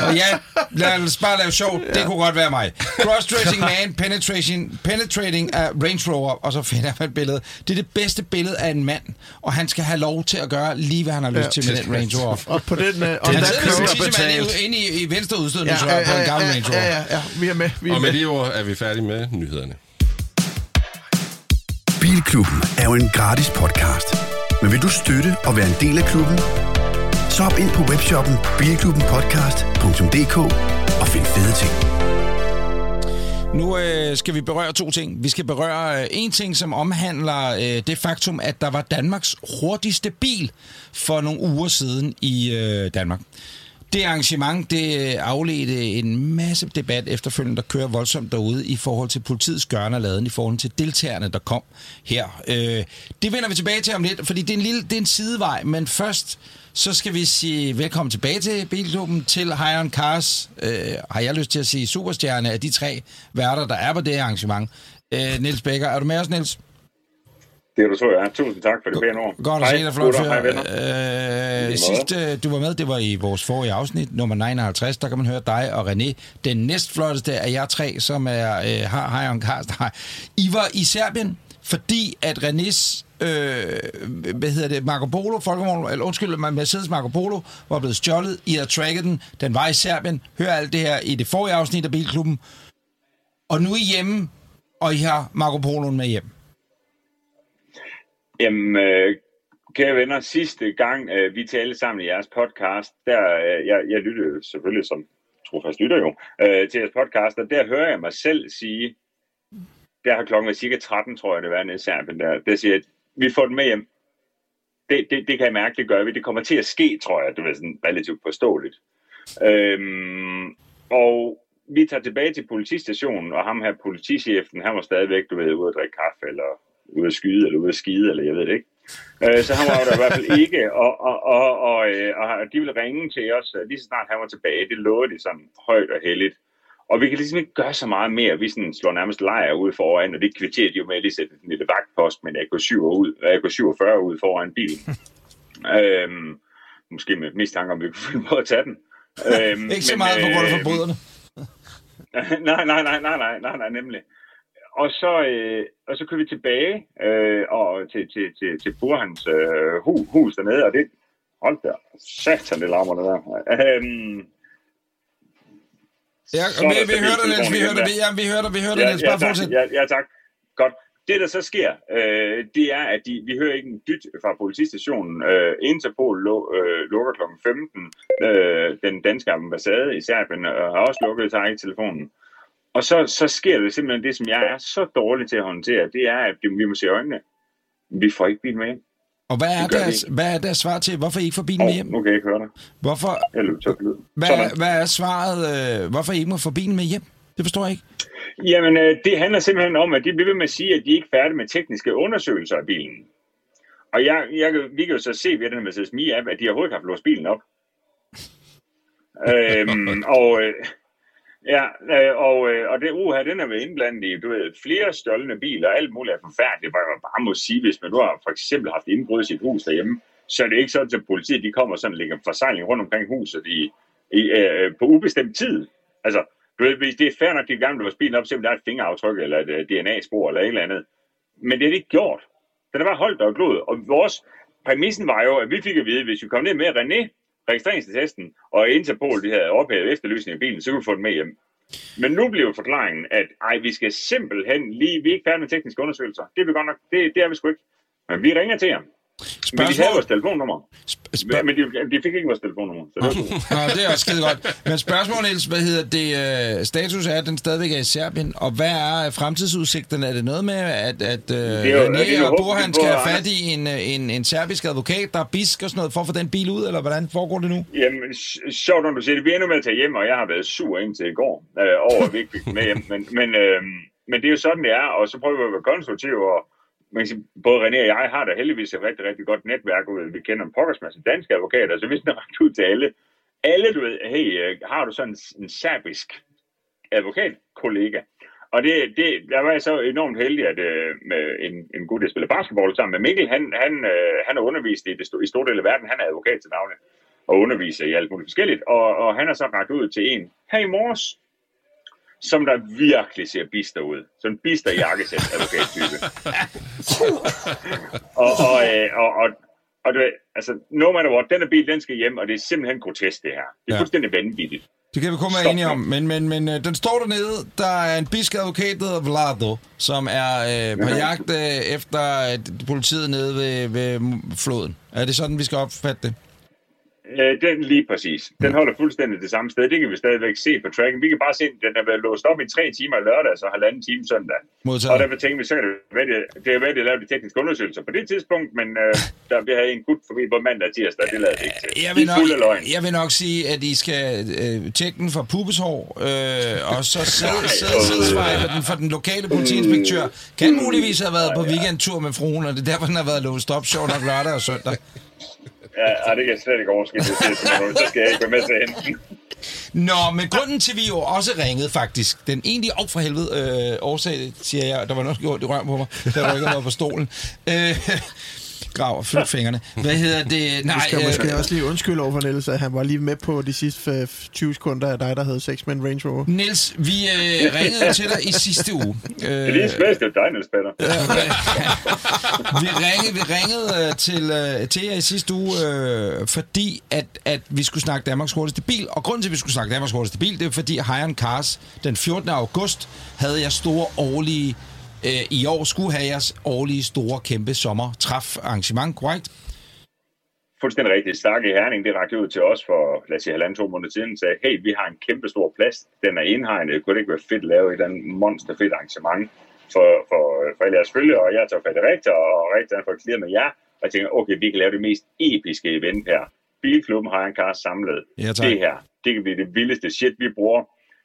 og ja, lad os bare lave sjov. Det kunne godt være mig. Cross-dressing man, penetration, penetrating a Range Rover, og så finder jeg et billede. Det er det bedste billede af en mand, og han skal have lov til at gøre lige, hvad han har lyst Ja. til med den Range Rover. og på den... Øh, og Han der sidder med tissemand inde i, i venstre udstødende ja, ja, på en gammel ja, Range Rover. ja, ja, ja, vi er med. Vi er Og med med. de ord er vi færdige med nyhederne. Bilklubben er jo en gratis podcast. Men vil du støtte og være en del af klubben? Så hop ind på webshoppen bilklubbenpodcast.dk og find fede ting. Nu øh, skal vi berøre to ting. Vi skal berøre øh, en ting, som omhandler øh, det faktum, at der var Danmarks hurtigste bil for nogle uger siden i øh, Danmark. Det arrangement, det øh, afledte en masse debat efterfølgende, der kører voldsomt derude i forhold til politiets gørne og laden, i forhold til deltagerne, der kom her. Øh, det vender vi tilbage til om lidt, fordi det er en, lille, det er en sidevej, men først så skal vi sige velkommen tilbage til Bilklubben, til High on Cars. Øh, har jeg lyst til at sige superstjerne af de tre værter, der er på det arrangement. Øh, Niels Bækker, er du med os, Niels? Det er du så, ja. Tusind tak for det pæne ord. Godt at se dig, flot fyr. Øh, sidst øh, du var med, det var i vores forrige afsnit, nummer 59. Der kan man høre dig og René. Den næstflotteste af jer tre, som er øh, har High on Cars. I var i Serbien, fordi at Renés øh, hvad hedder det, Marco Polo, folkevogn, eller undskyld, Mercedes Marco Polo, var blevet stjålet. I har tracket den. Den var i Serbien. Hør alt det her i det forrige afsnit af Bilklubben. Og nu er I hjemme, og I har Marco Poloen med hjem. Jamen, øh, kære venner, sidste gang øh, vi talte sammen i jeres podcast, der, øh, jeg, jeg lyttede selvfølgelig som trofast lytter jo, øh, til jeres podcast, og der hører jeg mig selv sige, der har klokken været cirka 13, tror jeg det var, nede i Serbien, der, der siger, at vi får den med hjem. Det, det, det kan jeg mærke, det gør vi. Det kommer til at ske, tror jeg. Det er sådan relativt forståeligt. Øhm, og vi tager tilbage til politistationen, og ham her politichefen, han var stadigvæk, du ved, ude at drikke kaffe, eller ude at skyde, eller ude at skide, eller jeg ved det ikke. Øh, så han var der i hvert fald ikke, og, og, og, og, øh, og de ville ringe til os, øh, lige så snart han var tilbage. Det lovede de sådan højt og heldigt. Og vi kan ligesom ikke gøre så meget mere. Vi sådan slår nærmest lejr ud foran, og det kvitterede de jo med at lige sætte en lille vagtpost med en AK-7 ud, AK-47 ud foran bilen. øhm, måske med mistanke om, vi kunne finde på at tage den. Øhm, Ikke så meget på grund af forbryderne. nej, nej, nej, nej, nej, nej, nej, nemlig. Og så, øh, og så kører vi tilbage øh, og til, til, til, til Burhans øh, hu, hus dernede, og det, hold der, satan, det larmer det der. Øhm, Ja, så vi, vi dig, Niels. Vi dig, igen ja, vi hører dig, vi hører dig, ja, ja, Bare tak, fortsæt. ja, ja, tak. Godt. Det, der så sker, øh, det er, at de, vi hører ikke en dyt fra politistationen. Øh, Interpol lå, øh, lukker kl. 15. Øh, den danske ambassade i Serbien øh, har også lukket, tager ikke telefonen. Og så, så sker det simpelthen det, som jeg er så dårlig til at håndtere. Det er, at vi må se øjnene. Vi får ikke bilen med hjem. Og hvad er, deres, hvad er deres svar til, hvorfor I ikke får bilen Oh, med hjem? nu kan jeg ikke høre dig. Hvorfor, Jeg lyd. hvad, hvad er svaret, øh, hvorfor I ikke må få bilen med hjem? Det forstår jeg ikke. Jamen, øh, det handler simpelthen om, at de bliver ved med at sige, at de ikke er færdige med tekniske undersøgelser af bilen. Og jeg, jeg, kan- vi kan jo så se ved den Mercedes Mia app, at de overhovedet ikke har låst bilen op. øhm, og øh, ja, øh, og, øh, og det uha, den er med indblandet i, du ved, flere stjålne biler, og alt muligt er forfærdeligt. Hvor jeg bare må sige, hvis man nu har for eksempel haft indbrud i sit hus derhjemme, så er det ikke sådan, at politiet de kommer sådan og lægger forsejling rundt omkring huset i, i, øh, på ubestemt tid. Altså, du ved, hvis det er fair nok, de gerne vil have bilen op, selvom der er et fingeraftryk eller et øh, uh, DNA-spor eller et eller andet. Men det er det ikke gjort. Den er bare holdt og glod. Og vores præmissen var jo, at vi fik at vide, at hvis vi kom ned med René, registreringstesten, og Interpol de havde ophævet efterlysning af bilen, så kunne vi få den med hjem. Men nu bliver forklaringen, at ej, vi skal simpelthen lige, vi er ikke færdige med tekniske undersøgelser. Det er vi godt nok, det, det er vi sgu ikke. Men vi ringer til ham. Men de havde Spørgsmål, vores telefonnummer. spørg, Men de, de fik ikke vores telefonnummer. Så det var. Nå, det er også skide godt. Men spørgsmål, Niels, hvad hedder det? Øh, status er, at den stadigvæk er i Serbien, og hvad er fremtidsudsigterne? Er det noget med, at, at øh, René og Burhan skal have at- fat i en, en, en serbisk advokat, der er bisk og sådan noget, for at få den bil ud, eller hvordan foregår det nu? Jamen, sjovt, når du siger det. Vi er endnu med at tage hjem, og jeg har været sur indtil i går øh, over, at vi ikke fik med hjem. Men, men, øh, men det er jo sådan, det er, og så prøver vi at være konstruktive, og man kan sige, både René og jeg har da heldigvis et rigtig, rigtig godt netværk ud. Vi kender en pokkers masse danske advokater, så vi skal ret ud til alle. Alle, du ved, hey, øh, har du sådan en, en serbisk advokatkollega? Og det, det, der var jeg så enormt heldig, at øh, med en, en god, der spiller basketball sammen med Mikkel, han, han, øh, han har undervist i, det i store dele af verden. Han er advokat til navne og underviser i alt muligt forskelligt. Og, og han har så ret ud til en hey mors, som der virkelig ser bister ud. Sådan en bister jakkesæt advokattype. og, og, øh, og, og, og det, altså, no matter what, den her bil, den skal hjem, og det er simpelthen grotesk, det her. Det er Ja. fuldstændig vanvittigt. Det kan vi kun være Stop enige om, men, men, men øh, den står dernede. Der er en bisk advokat, der hedder Vlado, som er øh, på jagt øh, efter øh, politiet nede ved, ved floden. Er det sådan, vi skal opfatte det? Øh, den lige præcis. Den holder fuldstændig det samme sted. Det kan vi stadigvæk se på tracken. Vi kan bare se, at den er været låst op i tre timer lørdag, så halvanden time søndag. Modtaget. Og derfor tænkte vi, så kan det være, det, det er været, at lave de tekniske undersøgelser på det tidspunkt, men øh, der, vi havde en gut forbi på mandag og tirsdag, det lavede det ikke til. Jeg vil, er nok, jeg vil nok sige, at I skal øh, tjekke den for pubeshår, øh, og så sidesvejle den for den lokale politiinspektør. Kan muligvis have været på weekendtur med fruen, og det er derfor, den har været låst op sjovt nok lørdag og søndag. Ja, det kan jeg slet ikke overskue. Det siger, så skal jeg ikke være med til at. Nå, men grunden til, at vi jo også ringede faktisk, den egentlige og for helvede øh, årsag, siger jeg, der var nok gjort i det rør på mig, der rykker noget på stolen. Øh, grav og fyld fingrene. Hvad hedder det? Nej, Vi skal øh, måske også lige undskylde over for Niels, at han var lige med på de sidste øh, 20 sekunder af dig, der havde sex med en Range Rover. Niels, vi øh, ringede til dig i sidste uge. Øh, Det er lige smags, det er dig, Niels Peter. vi ringede, vi ringede øh, til, øh, til jer i sidste uge, øh, fordi at, at vi skulle snakke Danmarks hurtigste bil. Og grunden til, at vi skulle snakke Danmarks hurtigste bil, det er fordi Hiron Cars den 14. august havde jeg store årlige... Øh, I år skulle have jeres årlige store kæmpe sommer træf arrangement, korrekt? fuldstændig rigtigt. Stark i Herning, det rakte ud til os for, lad os sige, halvanden, to måneder siden, sagde, hey, vi har en kæmpe stor plads, den er indhegnet, kunne det ikke være fedt at lave et eller andet monsterfedt arrangement for, for, for alle jeres følge, og jeg tager fat i rektor, og rektoren får klidret med jer, og jeg tænker, okay, vi kan lave det mest episke event her. Bilklubben har en kar samlet. Ja, tak. det her, det kan blive det vildeste shit, vi bruger.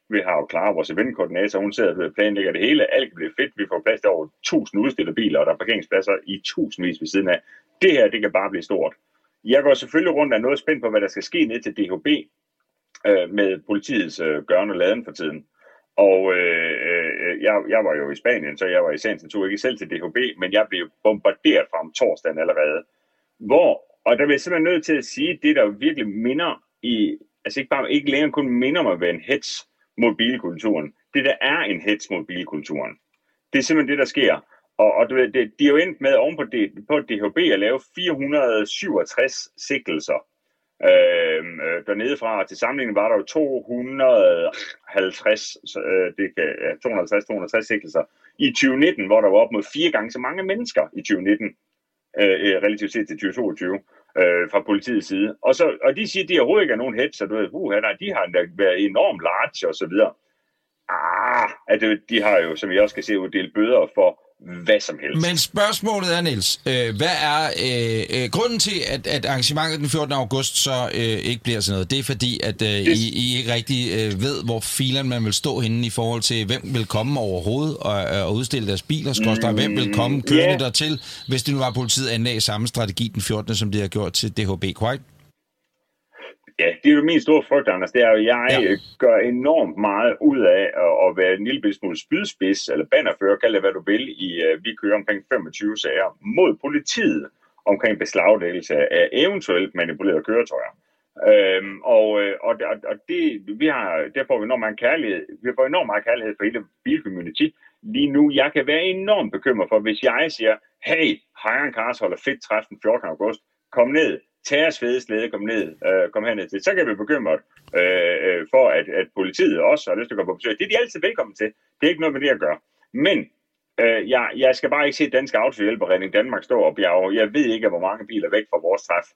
Vi har jo klar vores eventkoordinator, hun sidder og planlægger det hele. Alt bliver fedt. Vi får plads til over 1000 udstillede biler, og der er parkeringspladser i tusindvis ved siden af. Det her, det kan bare blive stort. Jeg går selvfølgelig rundt og er noget spændt på, hvad der skal ske ned til DHB øh, med politiets øh, gørne og laden for tiden. Og øh, øh, jeg, jeg var jo i Spanien, så jeg var i sagens natur ikke selv til DHB, men jeg blev bombarderet fra om torsdagen allerede. Hvor, og der bliver jeg simpelthen nødt til at sige, det der virkelig minder i, altså ikke, bare, ikke længere kun minder mig ved en hets mod bilkulturen. Det der er en hets mod bilkulturen. Det er simpelthen det, der sker. Og, og du ved, det, de er jo endt med oven på, det, på DHB at lave 467 sikkelser øhm, øh, dernede fra. Til sammenligning var der jo 250, øh, det kan, ja, 250-260 sikkelser i 2019, hvor der var op mod fire gange så mange mennesker i 2019, øh, øh, relativt set til 2022, øh, fra politiets side. Og, så, og de siger, at de overhovedet ikke er nogen heads, du ved, uh, nej, de har endda været enormt large og så videre. Ah, at de har jo, som jeg også kan se, uddelt bøder for hvad som helst. Men spørgsmålet er, Niels, øh, hvad er øh, øh, grunden til, at, at arrangementet den 14. august så øh, ikke bliver sådan noget? Det er fordi, at øh, I, I ikke rigtig øh, ved, hvor filerne man vil stå henne i forhold til, hvem vil komme overhovedet og, øh, og udstille deres biler, skorstræk, hvem vil komme kørende ja. dertil, hvis det nu var politiet anlagde samme strategi den 14. som de har gjort til DHB, korrekt? Ja, det er jo min store frygt, Anders. Det er jo, jeg Ja. gør enormt meget ud af at, være en lille smule spydspids, eller bannerfører, kald det hvad du vil. I, uh, vi kører omkring 25 sager mod politiet omkring beslaglæggelse af eventuelt manipulerede køretøjer. Øhm, og, øh, og, og, og det, vi har, der får vi enormt meget kærlighed. Vi får enormt meget kærlighed for hele bilcommunity. Lige nu, jeg kan være enormt bekymret for, hvis jeg siger, hey, Hiron Cars holder fedt træf den 14. august, kom ned, tag jeres fede slæde, kom ned, øh, kom herned til. Så kan vi bekymre øh, øh, for, at, at politiet også har lyst til at komme på besøg. Det er de altid velkommen til. Det er ikke noget med det at gøre. Men øh, jeg, jeg skal bare ikke se Dansk Autohjælperredning Danmark stå og bjerge. Jeg ved ikke, hvor mange biler væk fra vores træf.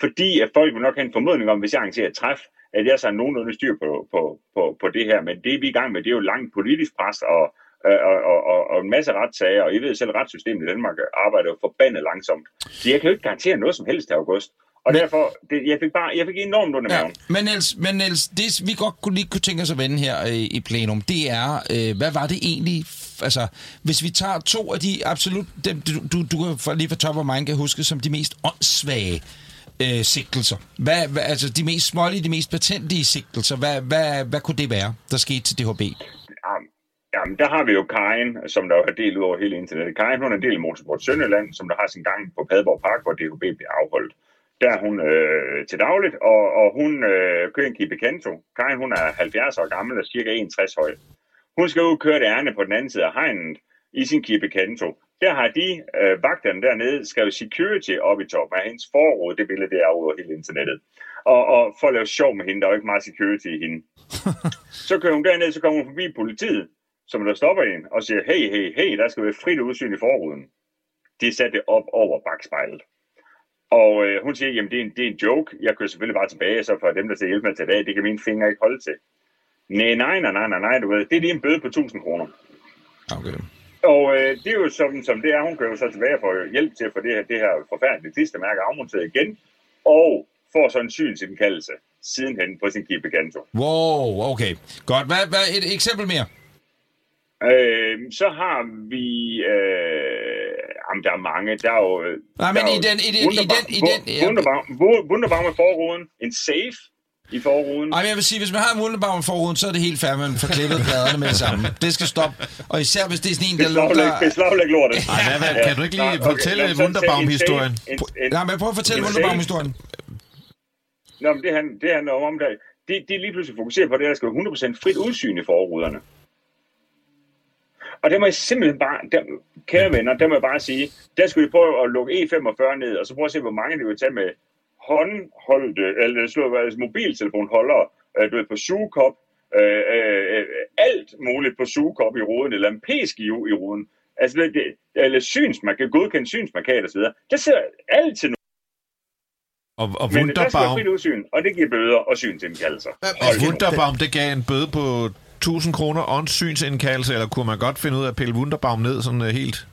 Fordi at folk vil nok have en formodning om, hvis jeg arrangerer et træf, at jeg så har nogenlunde styr på, på, på, på det her. Men det vi er i gang med, det er jo langt politisk pres og, øh, og, og, og, og en masse retssager. Og I ved selv, retssystemet i Danmark arbejder jo forbandet langsomt. Så jeg kan jo ikke garantere noget som helst til august. Og derfor, det, jeg fik bare, jeg fik enormt under Ja, maven. men Niels, men Niels det vi godt kunne lige kunne tænke os at vende her øh, i plenum, det er, øh, hvad var det egentlig, altså, hvis vi tager to af de absolut, dem, du, du, du kan lige fra top af mig kan huske som de mest åndssvage øh, sigtelser. Hvad, hvad, altså de mest smålige, de mest patentlige sigtelser, hvad, hvad, hvad kunne det være, der skete til DHB? Jamen, Jamen, der har vi jo Karin, som der har delt ud over hele internettet. Karin, hun er en del af Motorsport Sønderland, som der har sin gang på Padborg Park, hvor DHB bliver afholdt. Der er hun øh, til dagligt, og, og hun øh, kører en Kia Picanto. Karin, hun er 70 år gammel og cirka 61 høj. Hun skal ud køre det ærne på den anden side af hegnet i sin Kia Picanto. Der har de øh, vagterne dernede skrevet security op i toppen af hendes forråd. Det billede der er over hele internettet. Og, og for at lave sjov med hende, der er jo ikke meget security i hende. så kører hun derned, så kommer hun forbi politiet, som der stopper hende, og siger, hey, hey, hey, der skal være frit udsyn i forruden. De satte det op over bagspejlet. Og øh, hun siger, jamen det er, en, det er en joke, jeg kører selvfølgelig bare tilbage, så for dem, der skal hjælpe mig til dag, det kan mine fingre ikke holde til. Nej, nej, nej, nej, nej, nej, du ved, det er lige en bøde på 1000 kroner. Okay. Og øh, det er jo sådan, som det er, hun kører jo så tilbage for hjælp til at få det her, det her forfærdelige klistermærke afmonteret igen, og får så en synsindkaldelse sidenhen på sin Kia Picanto. Wow, okay. Godt. Hvad, hvad, et eksempel mere? Øh, så har vi... Øh, jamen, der er mange. Der er jo... Nej, men i er den... I den, i den, i den ja. Wunderbaum, Wu- Wunderbaum med forruden. En safe i forruden. Ej, men jeg vil sige, hvis man har en Wunderbaum forruden, så er det helt fair, man får klippet pladerne med det samme. Det skal stoppe. Og især hvis det er sådan en, der lugter... beslaglæg lortet. Ej, hvad, hvad, kan du ikke lige Nej, fortælle Wunderbaum-historien? en- en- en- Nej, men prøv at fortælle en Wunderbaum-historien. Nå, men det, han, det handler om, om der, de, de lige pludselig fokuserer på det, der skal være 100% frit udsyn i forruderne. Og der må jeg simpelthen bare, der, kære venner, der må jeg bare sige, der skulle de prøve at lukke E45 ned, og så prøve at se, hvor mange det vil tage med håndholdte, eller slå, altså mobiltelefonholdere, øh, du ved, på sugekop, øh, øh, alt muligt på sugekop i ruden, eller en p-skive i ruden, altså det, det- eller synsmarkat, godkendt synsmarkat osv. Der sidder altid Og, og men der skal frit udsyn, og det giver bøder og synsindkaldelser. og Wunderbaum, det gav en bøde på 1000 kroner og en synsindkaldelse, eller kunne man godt finde ud af at pille Wunderbaum ned sådan uh, helt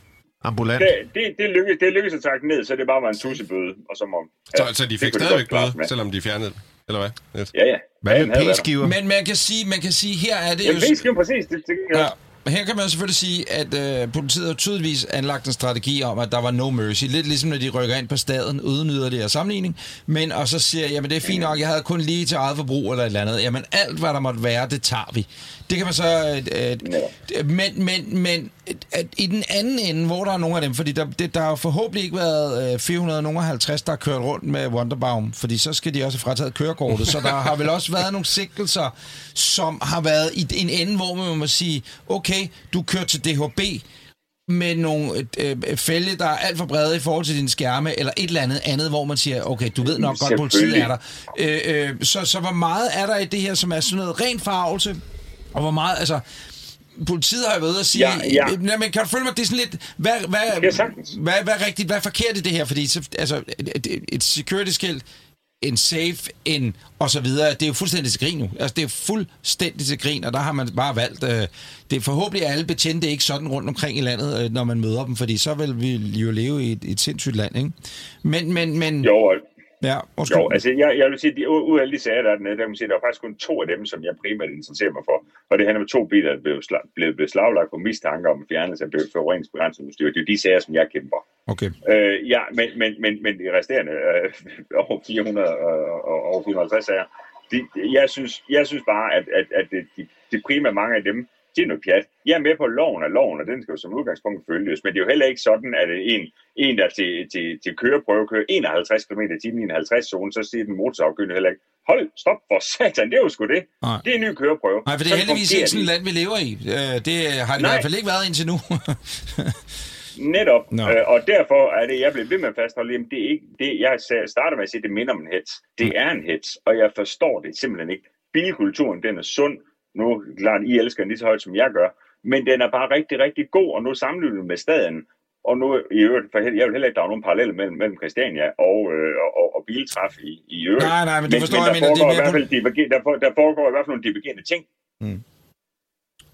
ambulant? Det, det, det, lykkedes, det lykkedes at trække ned, så det bare var en tussebøde, og så må... Så, så de fik stadigvæk bøde, selvom de fjernede det, eller hvad? Niels? Ja, ja. Hvad ja, med den p-skiver? Men man kan sige, man kan sige, her er det Jamen, jo... det skal præcis. Det, det, Ja. Her kan man selvfølgelig sige, at øh, politiet har tydeligvis anlagt en strategi om, at der var no mercy. Lidt ligesom når de rykker ind på staden uden yderligere sammenligning. Men og så siger jamen det er fint nok, jeg havde kun lige til eget forbrug eller et eller andet. Jamen alt, hvad der måtte være, det tager vi. Det kan man så... Øh, øh, men, men, men at i den anden ende, hvor der er nogle af dem, fordi der, det, der har forhåbentlig ikke været øh, 450, der har kørt rundt med Wonderbaum, fordi så skal de også have frataget kørekortet. Så der har vel også været nogle sigtelser, som har været i en ende, hvor man må sige, okay, du kører til DHB, med nogle øh, fælge, der er alt for brede i forhold til dine skærme, eller et eller andet andet, hvor man siger, okay, du ved nok godt, politiet er der. Øh, øh, så, så hvor meget er der i det her, som er sådan noget ren farvelse, og hvor meget, altså, politiet har jo været at sige, Ja, ja. Øh, men kan du følge mig, det er sådan lidt, hvad, Ja, hvad, sagtens. hvad, hvad er rigtigt, hvad er forkert i det her, fordi så, altså, et, et- security-skilt, en safe, en og så videre, det er jo fuldstændig til grin nu. Altså, det er fuldstændig til grin, og der har man bare valgt, øh, det er forhåbentlig alle betjente ikke sådan rundt omkring i landet, øh, når man møder dem, fordi så vil vi jo leve i et, et sindssygt land, ikke? Men, men, men... Jo, og, Ja, undskyld. jo, altså jeg, jeg vil sige, de, ud af de sager, der er dernede, der, kan man sige, der er faktisk kun to af dem, som jeg primært interesserer mig for. Og det handler om to biler, der blev, slag, blev beslaglagt på mistanke om fjernelse af forureningsbegrænsende udstyr. Det er de sager, som jeg kæmper. Okay. Øh, ja, men, men, men, men de resterende øh, over 400 og og over 450 sager, de, jeg, synes, jeg synes bare, at, at, at det, de, de primære mange af dem, det er noget pjat. Jeg er med på, at loven er loven, og den skal jo som udgangspunkt følges. Men det er jo heller ikke sådan, at en, en der til, til, til køreprøve kører 51 km i timen i en 50-zone, så siger den motorsafgyndige heller ikke, hold, stop for satan, det er jo sgu det. Nej. Det er en ny køreprøve. Nej, for det er Sådan heldigvis ikke sådan et land, vi lever i. Øh, Det har det i hvert fald ikke været indtil nu. Netop. Nå. Øh, og derfor er det, jeg blev ved med at fastholde, jamen det er ikke det, jeg starter med at sige, det minder om en hets. Det er en hets, og jeg forstår det simpelthen ikke. Bilkulturen, den er sund. Nu, klart, I elsker den lige så højt, som jeg gør. Men den er bare rigtig, rigtig god, og nu sammenlignet med staden. Og nu, i øvrigt, for jeg vil heller ikke drage nogen parallel mellem, mellem Christiania og, øh, og, og biltræf i, i øvrigt. Nej, nej, men du forstår, men jeg der, mener, det er foregår i mere hvert fald diverge- der, for- der foregår i hvert fald nogle divergerende ting.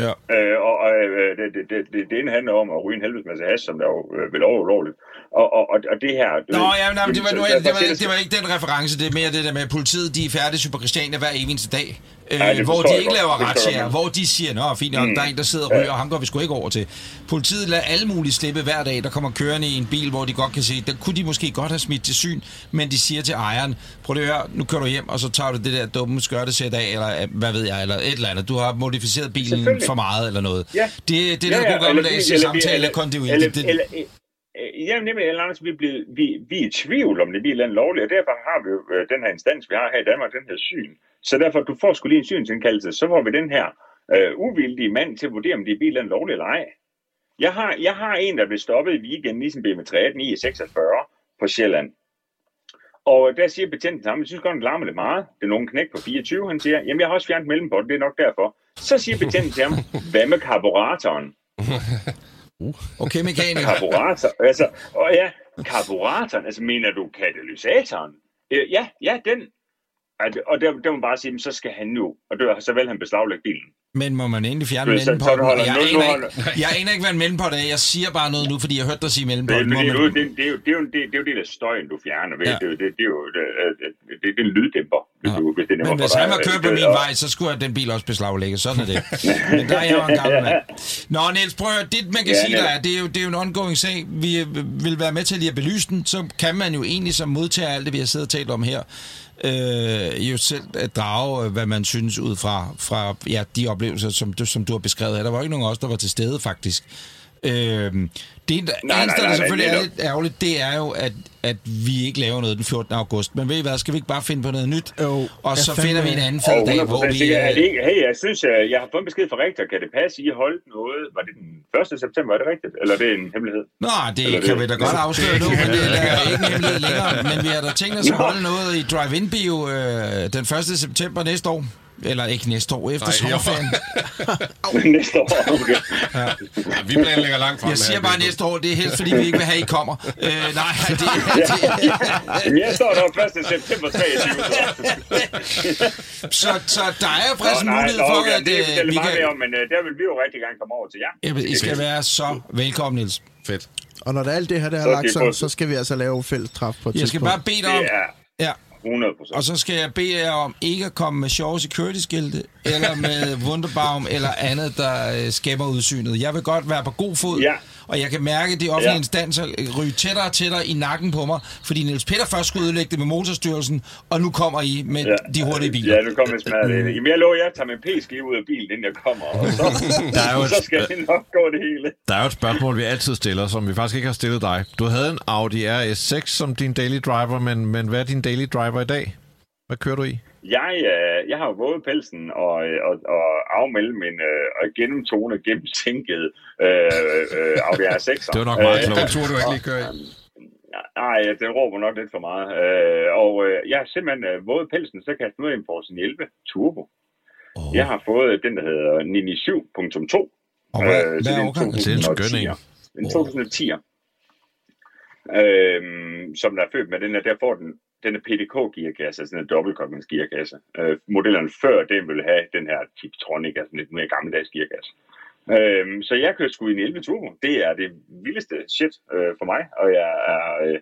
Ja. Øh, og og øh, det, det, det, det, det ene handler om at ryge en helvedes masse hash, som der jo øh, vel over ulovligt. Og, og, og, og det her... Du Nå, ved, ja, nej, men det var, så- nu, derfor det, var, det var ikke den reference, det er mere det der med, at politiet de er færdige på Christiania hver eneste dag. Øh, Ja, det hvor de ikke laver godt. hvor de siger, nå fint nok, mm. der er en, der sidder og ryger, og ham går vi sgu ikke over til. Politiet lader alle mulige slippe hver dag, der kommer kørende i en bil, hvor de godt kan se, der kunne de måske godt have smidt til syn, men de siger til ejeren, prøv lige at høre, nu kører du hjem, og så tager du det der dumme skørtesæt af, eller øh, hvad ved jeg, eller et eller andet. Du har modificeret bilen for meget, eller noget. Ja. Det, det er Ja, ja, gode gammeldags samtale, kontinuitet. Eller, Det- eller, øh, nemlig, eller andet, vi, er blevet, vi, vi er i tvivl om det eller andet lovligt, og derfor har vi jo øh, den her instans, vi har her i Danmark, den her syn. Så derfor, du får skulle lige en synsindkaldelse, så får vi den her øh, uvildige mand til at vurdere, om det eller andet lovligt eller ej. Jeg har, jeg har en, der blev stoppet i weekenden i sin BMW 318 i 46 på Sjælland. Og der siger betjenten ham, jeg synes godt, den larmer lidt meget. Det er nogen knæk på 24. Han siger, jamen jeg har også fjernet mellembånd, det er nok derfor. Så siger betjenten til ham, hvad med karburatoren? Okay, mekaniker. Karburator, altså, og ja, karburatoren, altså mener du katalysatoren? Øh, Ja, ja, den. Det- Og der, der må man bare sige, men så skal han nu, og det, så vil han beslaglægge bilen. Men må man endelig fjerne mellempotten? Jeg ikke, jeg aner ikke, hvad en mellempot er. Jeg siger bare noget nu, fordi jeg hørte dig sige Det, mellempot. det, det, det, det, det, er jo, det, jo, det, det jo det der støjen, du fjerner. Ved. Ja. Det, jo- det, det, er jo det, det, det, det er en lyddæmper, hvis, du, hvis det er Men hvis han var kørt på min vej, så skulle den bil også beslaglægges. Sådan er det. Men der er jeg jo en gammel mand. Nå, Niels, prøv at. Det, man kan Ja, sige, der er, det er, jo, det er jo en ongoing sag. Vi øh, vil være med til lige at belyse den. Så kan man jo egentlig som modtager alt det, vi har siddet og talt om her, øh, jo selv at drage, øh, hvad man synes ud fra, fra ja, de oplevelser, som du, som du har beskrevet her. Der var ikke nogen af os, der var til stede, faktisk. Øh, det eneste, nej, eneste, der nej, selvfølgelig er lidt ærgerligt, det er jo, at, at vi ikke laver noget den 14. august. Men ved I hvad, skal vi ikke bare finde på noget nyt? Jo, og jeg så fandme- finder vi en anden fed dag, hvor 100% vi... ikke, hey, jeg synes, jeg, jeg har fået en besked fra rektor. Kan det passe, I holdt noget? Var det den 1. september? Er det rigtigt? Eller er det en hemmelighed? Nå, det Eller kan det- vi da godt afsløre nu, men det er ikke en hemmelighed længere. Men vi har da tænkt os at holde noget i Drive-In-bio øh, den 1. september næste år. Eller ikke næste år, efter Nej, sommerferien. Næste år, okay. Ja, vi planlægger langt frem Jeg siger bare næste år, det er helst fordi, vi ikke vil have, I kommer. Øh, nej, det, det, Jamen, jeg står der 1. september 23. så, så der er nej, mulighed for, okay, at det øh, er vi meget kan... om, men øh, der vil vi jo rigtig gerne komme over til jer. Jamen, I skal være så velkommen, Niels. Fedt. Og når der alt det her, der Så er er lagt det på- så skal vi altså lave fælles træf på et Jeg skal tidspunkt. bare bede dig om... Det er Ja, 100 procent. Og så skal jeg bede jer om ikke at komme med sjove security-skilte, eller med Wunderbaum, eller andet, der øh, skæmmer udsynet. Jeg vil godt være på god fod, Ja. Og jeg kan mærke, at de offentlige Ja. instanser ryge tættere og tættere i nakken på mig, fordi Niels Peter først skulle ødelægge det med motorstyrelsen, og nu kommer I med Ja. de hurtige biler. Ja, nu kommer jeg smadret det. Jamen, jeg lover, jeg tager min p-skive ud af bilen, inden jeg kommer, og så, Der er jo et- så skal det nok gå det hele. Der er jo et spørgsmål, vi altid stiller, som vi faktisk ikke har stillet dig. Du havde en Audi RS6 som din daily driver, men, men hvad er din daily driver i dag? Hvad kører du i? Jeg, øh, jeg har jo våget pelsen og, øh, og, og afmelde min øh, og gennemtone, gennemtænket øh, øh, Audi R6. Det var nok meget klogt. Den tur, du ikke lige kører i. Nej, den råber nok lidt for meget. Øh, og øh, jeg har simpelthen øh, våget pelsen, så kan jeg af en Force 11 Turbo. Oh. Jeg har fået den, der hedder Nini 7.2. Og hvad, Øh, hvad er det er årgang? Det er en skøn en. 2010'er. En 2010'er. Øhm, som der er født med den her, der får den, den er PDK-gearkasse, altså en er dobbeltkoblingsgearkasse. Øh, modellerne før den ville have den her Tiptronic, altså lidt mere gammeldags gearkasse. Øhm, så jeg kører sgu i en 11 Turbo. Det er det vildeste shit øh, for mig, og jeg er øh,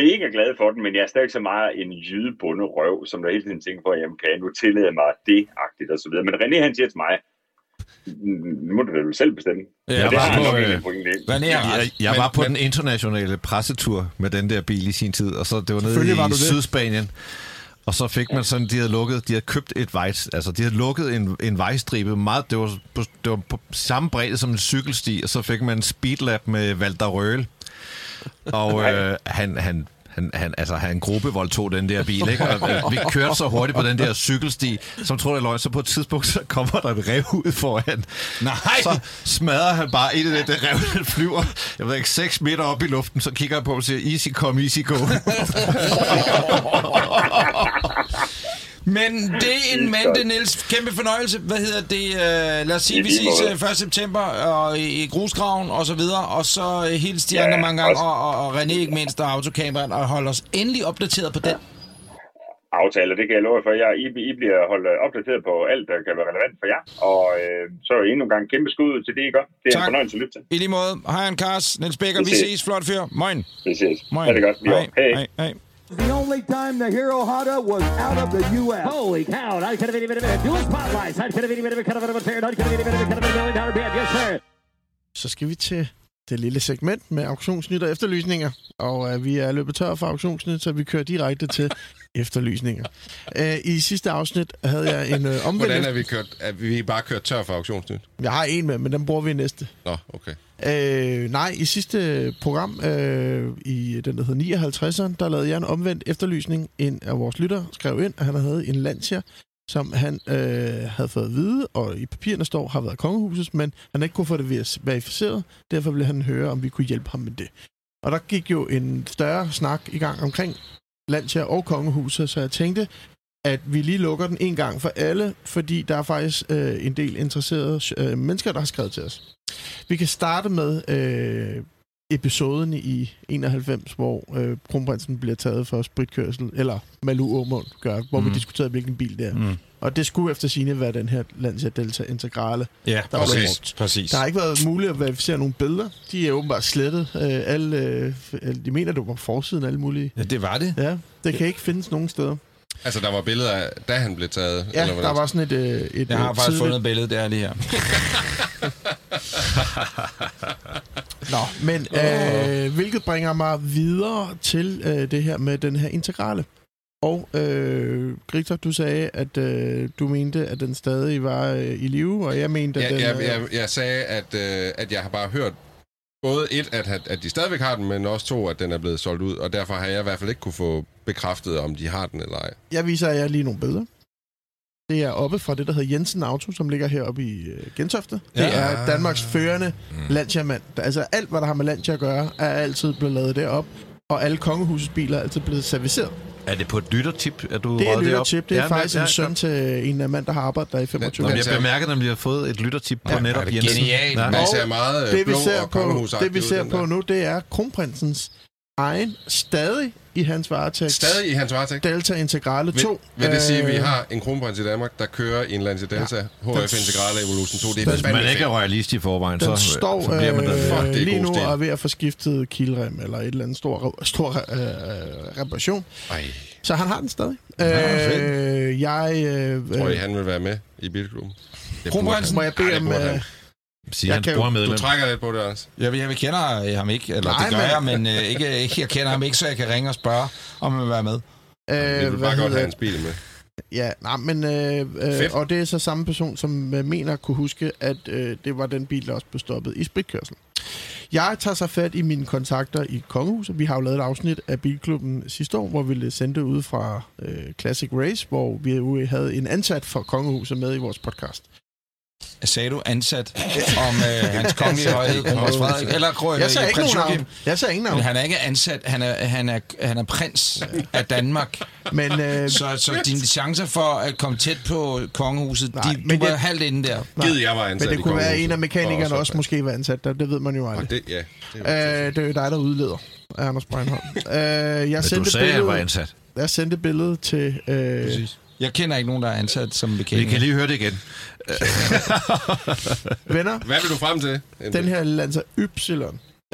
mega glad for den, men jeg er stadig så meget en jydebundet røv, som der hele tiden tænker på, jamen kan jeg nu tillade mig det-agtigt og så videre. Men René han siger til mig, nu må du vel selv bestemme. Ja, Ja, det var på, øh, Jeg, jeg var på men- den internationale pressetur med den der bil i sin tid, og så det var nede var i det. Sydspanien. Og så fik man sådan, de havde lukket, de havde købt et vej, altså de havde lukket en, en vejstribe meget, det var, på, det var på samme bredde som en cykelsti, og så fik man en speedlap med Valter Røhl. Og øh, han, han, han, han, altså, han gruppevoldtog den der bil, ikke? Og, øh, vi kørte så hurtigt på den der cykelsti, som tror jeg løgn, så på et tidspunkt, så kommer der et rev ud foran. Nej! Så smadrer han bare ind i det, det rev, den flyver, jeg ved ikke, 6 meter op i luften, så kigger jeg på og siger, easy come, easy go. Men det er en mand, Niels. Kæmpe fornøjelse. Hvad hedder det? Uh, lad os sige, vi ses måde. øh, 1. september og i, i grusgraven og så videre. Og så hils de Ja, andre mange gange, og, og, og René ikke mindst, og autokameraen, og hold os endelig opdateret på den. aftaler, det kan jeg love jer for. Jeg, I, I bliver holdt opdateret på alt, der kan være relevant for jer. Og øh, så endnu en gang kæmpe skud ud til det, I gør. Det er Tak. en fornøjelse at lytte til. I lige måde. Hej, Kars. Niels Becker, Vi vi ses. ses. Flot fyr. Moin. Vi ses. Moin. Ha' det godt. Hej. Hej. Hej. The only time the Hero Honda was out of the U.S. Holy cow, I could have any minute, dual spotlights. I could have any minute, cut of a fair, I could have any minute, cut of a million dollar bid. Yes, sir. Så skal vi til det lille segment med auktionsnyt og efterlysninger. Og øh, vi er løbet tør for auktionsnyt, så vi kører direkte til efterlysninger. Øh, I sidste afsnit havde jeg en øh, omvendt... Hvordan er vi kørt? Er vi bare kørt tør for auktionsnyt? Jeg har en med, men den bruger vi i næste. Nå, okay. Øh, nej, i sidste program, øh, i den der hedder 59'eren, der lavede jeg en omvendt efterlysning. En af vores lytter skrev ind, at han havde en Lancia, som han øh, havde fået at vide, og i papirerne står, har været kongehusets, men han ikke kunne få det verificeret. Derfor ville han høre, om vi kunne hjælpe ham med det. Og der gik jo en større snak i gang omkring Lancia og Kongehuset, så jeg tænkte, at vi lige lukker den en gang for alle, fordi der er faktisk øh, en del interesserede øh, mennesker, der har skrevet til os. Vi kan starte med øh, episoden i 91, hvor øh, kronprinsen bliver taget for spritkørsel, eller Malu Aumund gør, hvor mm. vi diskuterede, hvilken bil det er. Mm. Og det skulle efter sine være den her Lancia Delta Integrale. Ja, Der var præcis. brugt. præcis. Der har ikke været muligt at verificere nogle billeder. De er åbenbart slettet. Øh, alle, øh, de mener, det var på forsiden af alle mulige. Ja, det var det. Ja, det kan ikke findes nogen steder. Altså, der var billeder af, da han blev taget? Ja, eller der var sådan et... Øh, et Jeg har faktisk tidligt- fundet et billede, der er lige her. Nå, men øh, hvilket bringer mig videre til øh, det her med den her integrale. Og øh, Grigter, du sagde, at øh, du mente, at den stadig var øh, i live, og jeg mente, at Ja, den... jeg, øh, jeg, jeg sagde, at, øh, at jeg har bare hørt både et, at, at- at de stadigvæk har den, men også to, at den er blevet solgt ud, og derfor har jeg i hvert fald ikke kunne få bekræftet, om de har den eller ej. Jeg viser jer lige nogle billeder. Det er oppe fra det, der hedder Jensen Auto, som ligger heroppe i øh, Gentofte. Det Ja. er Danmarks førende Lancia-mand. Altså alt, hvad der har med Lancia at gøre, er altid blevet lavet derop. Og alle kongehusets biler er altid blevet serviceret. Er det på et lyttertip, at du Det er et lyttertip. Det er Ja, faktisk men- en søn til en af mand, der har arbejdet der i 25 Nå, år. jeg bemærker nemlig, at jeg har fået et lyttertip på Ja, netop er det Jensen. genialt, Ja. Man Og ser meget øh, det, vi ser og på, det, vi ser på nu, det er kronprinsens egen, stadig i hans varetægt. Stadig i hans varetægt. Delta Integrale 2. Vil, vil det sige, at vi Øh, har en kronprins i Danmark, der kører i en Lancia Delta HF Integrale Evolution 2? Det er Hvis man ikke er royalist i forvejen, Den så, står så bliver man øh, der. Fuck, det er lige nu stil. er ved at få skiftet kilrem eller et eller andet stor, stor øh, reparation. Ej, Så han har den stadig. Ja, øh, jeg, øh, tror I, øh, han vil være med i bilklubben? Kronprinsen? må jeg bede om... Øh, Siger Jeg hans kan jo- bror Du trækker lidt på det, også. Jeg, jeg kender ham ikke, eller Nej, det gør men- jeg, men øh, ikke, ikke, jeg kender ham ikke, så jeg kan ringe og spørge, om han vil være med. Vi øh, vil hvad bare godt have hans bil med. Ja, nej, men... Øh, øh, Fedt. og det er så samme person, som øh, mener at kunne huske, at øh, det var den bil, der også blev stoppet i spritkørsel. Jeg tager så fat i mine kontakter i Kongehuset. Vi har jo lavet et afsnit af Bilklubben sidste år, hvor vi sendte ud fra øh, Classic Race, hvor vi havde en ansat fra Kongehuset med i vores podcast. Sagde du ansat om øh, hans kongelige højhed, kronprins Frederik, eller Krø, Jeg sagde ikke prins nogen navn. Jeg sagde ingen navn. Men han er ikke ansat, han er, han er, han er prins af Danmark. Men, øh, Så, så dine chancer for at komme tæt på kongehuset, Nej, de, men du var det- halvt inde der. Gid jeg var ansat men det kunne være en af mekanikerne Og også så- måske var ansat der. Det ved man jo Og aldrig. det, ja, det er jo Øh, det er jo dig, der udleder, Anders Breinholm. øh, jeg, Men du sendte sagde, at han var ansat. jeg sendte billedet til... Øh, Jeg kender ikke nogen, der er ansat som Vi mekaniker. kan lige høre det igen. venner, Hvad vil du frem til? den her Lanza Y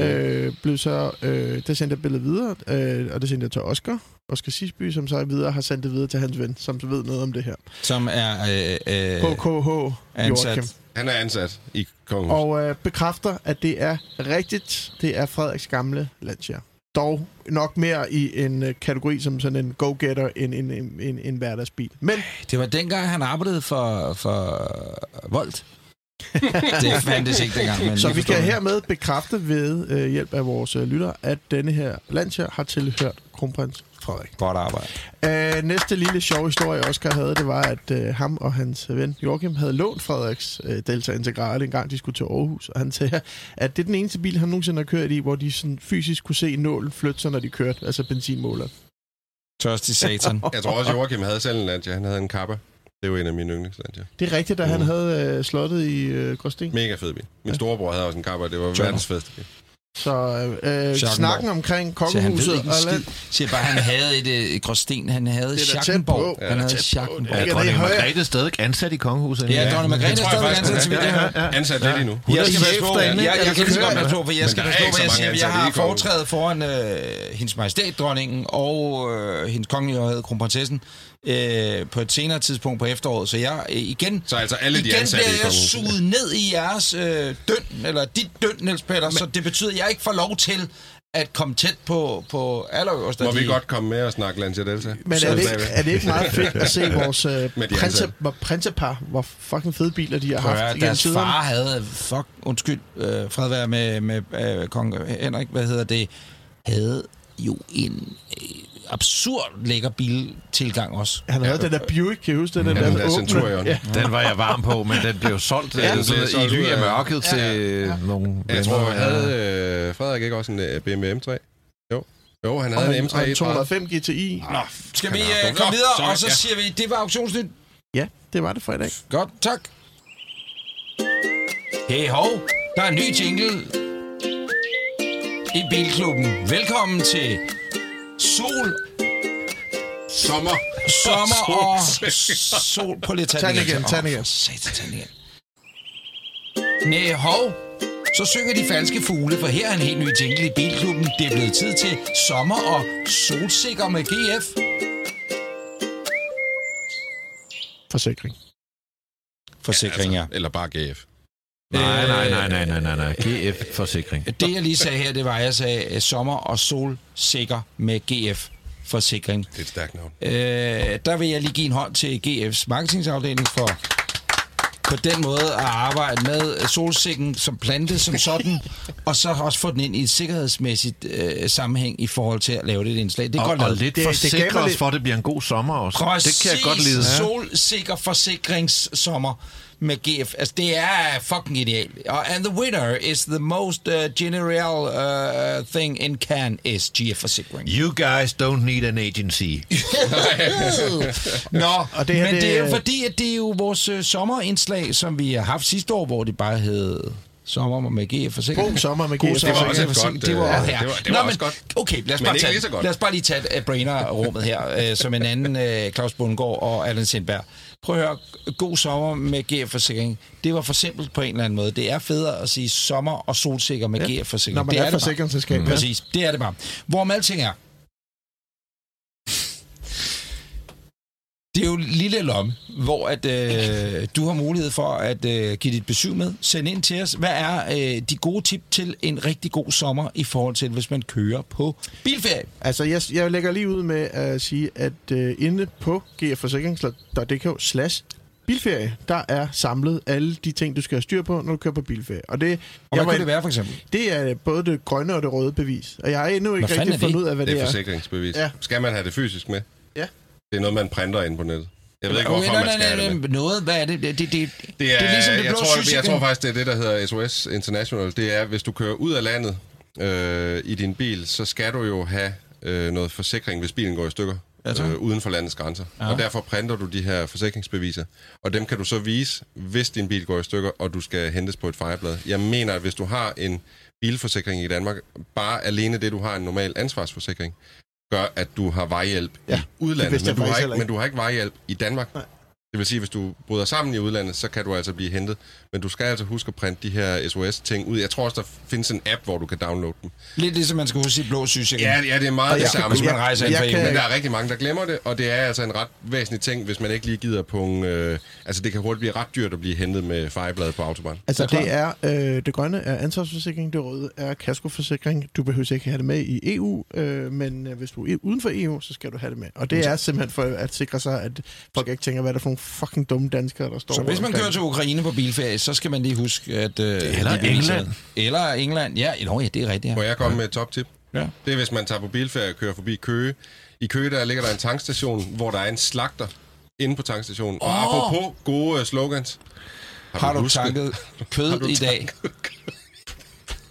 øh, blev så... Øh, det sendte jeg billedet videre, øh, og det sendte jeg til Oscar. Oscar Sisby, som så videre har sendt det videre til hans ven, som ved noget om det her. Som er øh, øh, KKH ansat. Joachim. Han er ansat i kongehuset. Og øh, bekræfter, at det er rigtigt. Det er Frederiks gamle Lancia. Dog nok mere i en øh, kategori som sådan en go-getter end en, en, en, en hverdagsbil. Men Det var dengang, han arbejdede for, for Volt. det fandtes ikke dengang. Men så vi kan det. hermed bekræfte ved øh, hjælp af vores øh, lytter, at denne her Lancia har tilhørt kronprins Frederik. Godt arbejde. Øh, næste lille sjov historie, Oscar havde, det var, at øh, ham og hans ven Joachim havde lånt Frederiks øh, Delta Integrale en gang, de skulle til Aarhus. Og han sagde, at det er den eneste bil, han nogensinde har kørt i, hvor de sådan fysisk kunne se nålen flytte sig, når de kørte, altså benzinmåler. Tørst i satan. Jeg tror også, Joachim havde selv en Lancia. Han havde en Kappa. Det jo en af mine yndlingslancia. Det er rigtigt, da han Mm. havde øh, slottet i øh, Gråsten. Mega fed bil. Min storebror havde også en Kappa. Det var Tjønner. verdens fedeste bil. Så øh, øh, Schackenborg. snakken omkring han ved kongehuset ikke og skid. land, Siger bare, han havde et, øh, et gråsten. Han havde Schackenborg. på. Han Ja, havde. Schackenborg. Er Ikke dronning? Margrethe stadig ansat i kongehuset? Ja, dronning Margrethe Det er stadig ansat, er. jeg hører. Ansat lidt endnu. Er Jeg skal passe på, jeg, ikke? kan lige så godt passe på, for jeg skal passe er på, ikke hvad jeg siger. Jeg har foretrædet foran øh, hendes majestæt, dronningen, og øh, hendes kongelige højhed, kronprinsessen, øh, på et senere tidspunkt på efteråret. Så jeg øh, igen, Så altså alle de igen bliver jeg suget ned i jeres øh, døn, eller dit døn, Niels Peter, så det betyder, at jeg ikke får lov til at komme tæt på, på allerøverste. Må vi godt komme med og snakke Lancia Delta? Men er det, ikke, er det ikke meget fedt at se vores øh, prinse, prinsepar, hvor fucking fede biler de har Prøv haft deres tiderne? far havde, fuck, undskyld, øh, fred være med, med øh, kong Henrik, hvad hedder det, havde jo en øh, absurd lækker biltilgang også. Han havde den der Buick, kan I huske det? Den Ja, der, den der Centurion. Ja. Den var jeg varm på, men den blev solgt Ja, ja, den sådan, blev solgt i ly af mørket til nogle Jeg tror, venner. havde øh, Frederik ikke også en øh, BMW M3? Jo, han Og havde en, en og en M3 205 GTI. Nå, skal vi Han uh, haft komme videre, Nå, og så ja. siger vi, det var auktionsnyt. Ja, det var det for i dag. Godt, tak. Hey hov, der er en ny jingle i Bilklubben. Velkommen til Sol, Sommer. Sommer og Sol. At tage Tag den igen, tag den igen. Satan, tag den igen. Næh, hov. Så synger de falske fugle, for her er en helt ny jingle i Bilklubben. Det er blevet tid til sommer og solsikker med GF. Forsikring. Forsikring, ja. Altså, eller bare GF. Nej, nej, nej, nej, nej, nej, nej. GF-forsikring. Det, jeg lige sagde her, det var, at jeg sagde øh, sommer og solsikker med GF forsikring. Det er et stærkt navn. Øh, der vil jeg lige give en hånd til GF's marketingsafdeling for på den måde at arbejde med solsikken som plante som sådan, og så også få den ind i et sikkerhedsmæssigt øh, sammenhæng i forhold til at lave det et indslag. Det er Og, godt og lidt Det- det forsikre mig os lidt- for, at det bliver en god sommer også. Præcis, Det kan jeg godt lide. solsikker forsikringssommer med GF. Altså, det er fucking genialt. Og and the winner is the most uh, general uh, thing in can is GF Forsikring. You guys don't need an agency. Nå, Og det her, men det, det er jo fordi, at det er jo vores uh, sommerindslag, som vi har haft sidste år, hvor det bare hed Sommer med GF Forsikring. God sommer med GF Forsikring. Det var også et Forsikring. Det var godt, øh, her. det var- det var Nå, også men, godt. Okay, lad os, bare tage, godt. lad os bare lige tage uh, Brainer-rummet her, uh, som en anden uh, Claus Bundgaard og Allan Sindberg. Prøv at høre, god sommer med GF Forsikring. Det var for simpelt på en eller anden måde. Det er federe at sige sommer og solsikker med Ja. GF Forsikring. Når man det er bare. forsikringsselskab. ja. Præcis, det er det bare. Hvorom alting er, det er jo en lille lomme, hvor at, øh, du har mulighed for at øh, give dit besøg med. Send ind til os. Hvad er øh, de gode tip til en rigtig god sommer i forhold til, hvis man kører på bilferie? Altså, jeg, jeg lægger lige ud med at sige, at uh, inde på gfforsikring.dk slash bilferie, der er samlet alle de ting, du skal have styr på, når du kører på bilferie. Og det, Og hvad jeg kunne det være, for eksempel? det er både det grønne og det røde bevis. Og jeg har endnu ikke rigtig det? fundet ud af, hvad Det det, er er. forsikringsbevis. Ja. Skal man have det fysisk med? Ja. Det er noget, man printer ind på nettet. Jeg ved ikke, Okay, hvorfor nej, man skal nej, det nej, med. noget, hvad er det? Det, det, det, Det er, det er ligesom det jeg, blå tror, jeg, jeg sygesikring. tror faktisk, det er det, der hedder SOS International. Det er, hvis du kører ud af landet øh, i din bil, så skal du jo have øh, noget forsikring, hvis bilen går i stykker øh, uden for landets grænser. Ja. Og derfor printer du de her forsikringsbeviser. Og dem kan du så vise, hvis din bil går i stykker, og du skal hentes på et fejreblad. Jeg mener, at hvis du har en bilforsikring i Danmark, bare alene det, du har en normal ansvarsforsikring, gør, at du har vejhjælp ja, i det udlandet, men du, har ikke. men du har ikke vejhjælp i Danmark. Nej. Det vil sige, hvis du bryder sammen i udlandet, så kan du altså blive hentet. Men du skal altså huske at printe de her SOS-ting ud. Jeg tror også, der findes en app, hvor du kan downloade dem. Lidt ligesom man skal huske sit blå sygesikring. Ja, ja det er meget Og det samme. Hvis man rejser ind jeg kan-. Men der er rigtig mange, der glemmer det, og det er altså en ret væsentlig ting, hvis man ikke lige gider på en, øh, Altså, det kan hurtigt blive ret dyrt at blive hentet med fejreblad på autobahn. Altså, Det er det øh, det grønne er ansvarsforsikring, det røde er kaskoforsikring. Du behøver ikke have det med i EU, øh, men øh, hvis du er uden for EU, så skal du have det med. Og det er simpelthen for at sikre sig, at folk ikke tænker, hvad er det for nogle fucking dumme danskere, der står Så hvis man kører til Ukraine på bilferie, så skal man lige huske, at... Øh, Eller England. Eller England. Ja, nå, ja, det er rigtigt. Må Ja. jeg komme med et top-tip? Ja. Det er, hvis man tager på bilferie og kører forbi Køge. I Køge, der ligger der en tankstation, hvor der er en slagter inde på tankstationen. Og Åh! apropos gode øh, slogans. Har du husket- tanket kød i dag?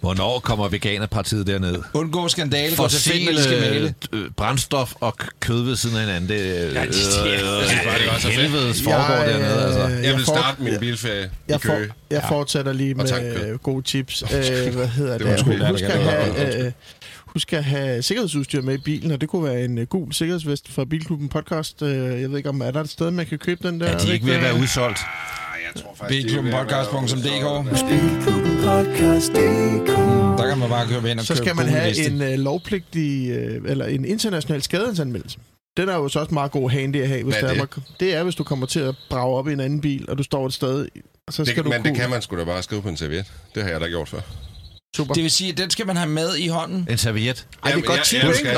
Hvornår kommer Veganerpartiet derned? Undgå skandale, gå til fedt, når de skal male. Fossile øh, brændstof og kød ved siden af hinanden. Det, øh, Ja, det- det- øh, det er også så fedt. helvedes foregår Jeg, dernede, altså. øh, Jeg jeg vil får- starte min bilferie i Jeg, for, Køge. jeg fortsætter lige med øh, gode tips. Øh, hvad hedder det? sgu Husk, lidt at have, øh, husk at have sikkerhedsudstyr med i bilen, og det kunne være en øh, gul sikkerhedsvest fra Bilklubben Podcast. Øh, jeg ved ikke, om er der et sted, man kan købe den der? Er de ikke ved at være udsolgt? Jeg Bilklubbenpodcast.dk Der kan man bare køre ind og Så skal man have en øh, lovpligtig, øh, eller en international skadesanmeldelse. Den er jo så også meget god handy at have, hvis Hvad er det? Er, det er, hvis du kommer til at brage op i en anden bil, og du står et sted, og så skal Det, du men kunne... det kan man sgu da bare skrive på en serviet. Det har jeg da gjort før. Super. Det vil sige, at den skal man have med i hånden. En serviet. Ej, det er godt tip, jeg, ikke?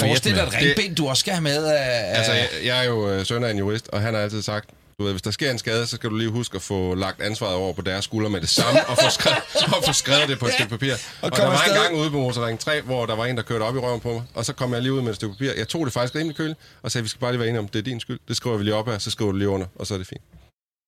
Forestil dig et ringbind, du også skal have med. af- Altså, af- jeg, jeg er jo øh, søn af en jurist, og han har altid sagt, du ved, hvis der sker en skade, så skal du lige huske at få lagt ansvaret over på deres skulder med det samme, og få skrevet, og få skrevet det på et stykke papir. Og, og der var en gang ude på Motorring 3, hvor der var en, der kørte op i røven på mig, og så kom jeg lige ud med et stykke papir. Jeg tog det faktisk rimelig køligt, og sagde, vi skal bare lige være enige om, det er din skyld. Det skriver vi lige op her, så skriver du lige under, og så er det fint.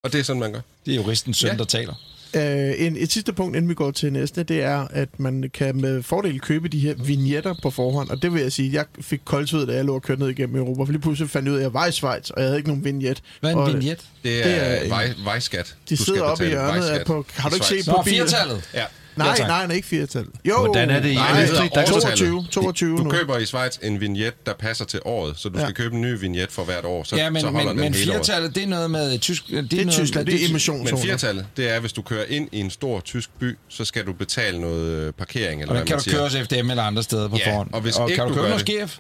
Og det er sådan, man gør. Det er juristens søn, Ja. der taler. Øh, en, et sidste punkt, inden vi går til næste, det er, at man kan med fordel købe de her vignetter på forhånd. Og det vil jeg sige, jeg fik koldsved, da jeg lå og kørte ned igennem Europa. For lige pludselig fandt jeg ud af, at jeg var i Schweiz, og jeg havde ikke nogen vignet. Hvad er en Og vignet? Det er, Det er vej, vejskat. De Du sidder oppe i hjørnet på... Har du ikke set på bilen? Ja. Nej, tak. nej, nej, ikke firetal. Jo, Hvordan er det i nej, det er Der er 22, 22 Du nu. køber i Schweiz en vignet, der passer til året, så du Ja. skal købe en ny vignet for hvert år. Så, Ja, men, så holder men, den men hele året. firetallet, det er noget med tysk... Det er, Det er noget, Tyskland, det er Men emissionszoner. firtallet, det er, hvis du kører ind i en stor tysk by, så skal du betale noget øh, parkering, eller Og hvad kan man du siger. køre hos FDM eller andre steder på Ja, forhånd. og hvis og ikke kan du du hos det- GF?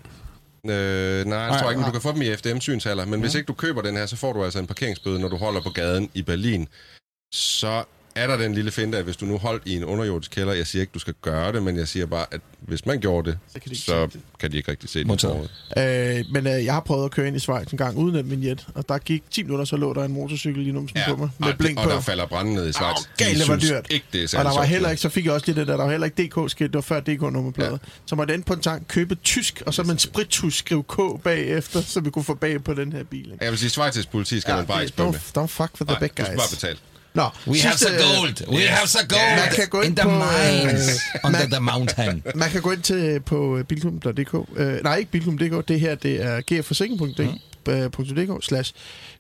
Øh, nej, det Nej, tror jeg ikke, men du kan få dem i FDM-synshaller. Men hvis ikke du køber den her, så får du altså en parkeringsbøde, når du holder på gaden i Berlin. Så er der den lille finte, at hvis du nu holdt i en underjordisk kælder, jeg siger ikke, du skal gøre det, men jeg siger bare, at hvis man gjorde det, Så kan de ikke så se det. kan de ikke rigtig se det. Øh, men øh, jeg har prøvet at køre ind i Schweiz en gang uden en vignet, og der gik 10 minutter, så lå der en motorcykel i numsen på mig med og, blink og på. der falder branden ned i Schweiz. Au, galt, det var dyrt. Ikke, det er Og der var heller ikke, så fik jeg også lige det der, der var heller ikke DK-skilt, det var før DK-nummerplader. Ja. Ja. Så måtte jeg ind på en tank købe tysk, og så med en sprittusch skrive K bagefter, så vi kunne få bag på den her bil. Ikke? Jeg vil sige, schweizisk politi skal man bare ikke don't, spørge med. don't fuck for the Nej, big du skal guys. bare betale. Nå, We have sidste, the gold. We have the gold. Man kan gå ind in the på, mines øh, under man- the mountain. Man kan gå ind til på øh, bilklubben.dk. Øh, nej, ikke bilklubben.dk. Det her, det er gforsikring.dk slash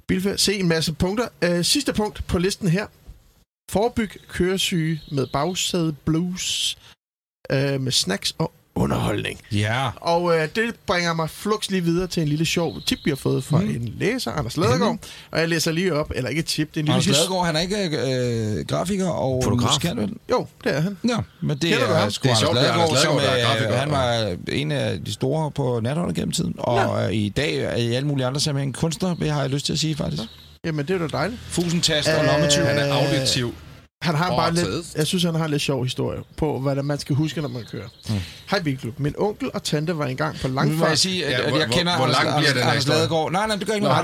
bilfærd. Se en masse punkter. Øh, sidste punkt på listen her. Forbyg køresyge med bagsæde blues øh, med snacks og underholdning. Ja. Og øh, det bringer mig flux lige videre til en lille sjov tip, vi har fået fra mm. en læser, Anders Ladegaard. Og jeg læser lige op, eller ikke et tip, det er en lille... Anders Ladegaard, han er ikke øh, grafiker og Fotograf. musikant? Jo, det er han. Ja, men det Kender er sgu Det er sjovt, Ladegaard, Anders som Ladegaard, der er øh, grafiker. han var en af de store på natholdet gennem tiden. Og øh, i dag er i alle mulige andre sammenhæng kunstner, det har jeg lyst til at sige faktisk. Jamen, det er da dejligt. Fusentast og Øh, lommetyv. Han er auditiv. Han har bare lidt, jeg synes, han har en lidt sjov historie på, hvad der man skal huske, når man kører. Mm. Hej Bilklub. Min onkel og tante var engang på Nu vil jeg langfart. sige, at, Ja, at hvor- jeg hvor- kender hvor Anders, lang bliver Anders, Anders historie? Ladegaard. Nej, nej, det gør ikke noget. er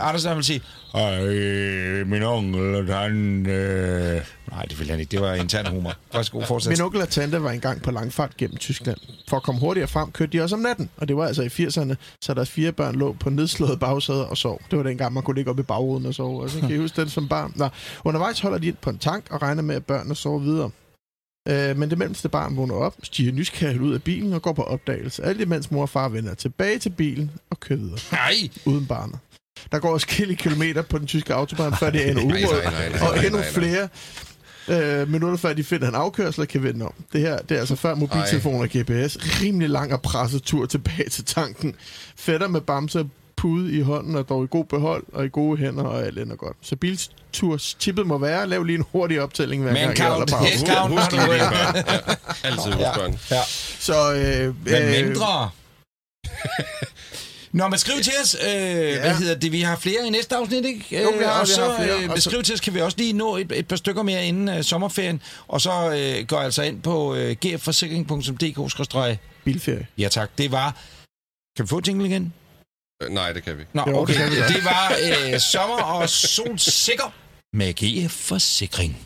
Anders Anders vil sige, Ej, min onkel, han... Øh... Nej, det vil han ikke. Det var intern humor. Værsgo, fortsæt. Min onkel og tante var engang på langfart gennem Tyskland. For at komme hurtigere frem, kørte de også om natten. Og det var altså i 80'erne, så deres fire børn lå på nedslået bagsæder og sov. Det var dengang, man kunne ligge op i bagruden og sove. Og så kan I huske den som barn. Nå, undervejs holder de ind på en tank og regner med, at børnene sover videre. Øh, men det mellemste barn vågner op, stiger nysgerrigt ud af bilen og går på opdagelse. Alt imens mor og far vender tilbage til bilen og kører videre Nej, uden barnet. Der går skille kilometer på den tyske autobahn, før de er en urød, og endnu flere øh, minutter før de finder en afkørsel og kan vende om. Det her det er altså før mobiltelefon og GPS. Rimelig lang og presset tur tilbage til tanken. Fætter med bamse pude i hånden og dog i god behold og i gode hænder og alt ender godt. Så bilturs tippet må være, lav lige en hurtig optælling hver Men gang count, pause. head count, Husk lige dine børn. Ja, altid husk børn. Ja. Så øh, Men øh, mindre. Nå, men skriv til os, øh, ja. hvad hedder det, vi har flere i næste afsnit, ikke? Jo, vi har- og vi så har flere, øh, beskriv til os, kan vi også lige nå et, et par stykker mere inden øh, sommerferien, og så øh, går altså ind på øh, gforsikring.dk. bilferie. Ja tak, det var... Kan vi få jingle igen? Øh, Nej, det kan vi. Nå, Jo, okay. det kan vi godt. Det var øh, sommer og solsikker med GF Forsikring.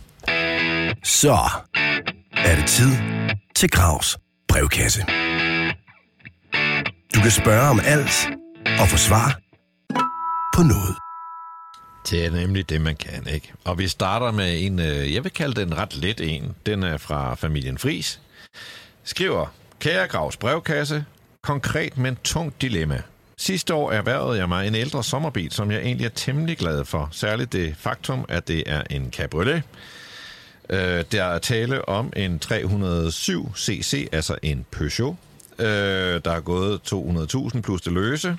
Så er det tid til Gravs brevkasse. Du kan spørge om alt og få svar på noget. Det er nemlig det, man kan, ikke? Og vi starter med en, øh, jeg vil kalde den ret let en. Den er fra familien Fris. Skriver, kære Gravs brevkasse, konkret, men tungt dilemma. Sidste år erhvervede jeg mig en ældre sommerbil, som jeg egentlig er temmelig glad for. Særligt det faktum, at det er en cabriolet. Øh, der er tale om en 307 cc, altså en Peugeot. Øh, der er gået 200.000 plus det løse.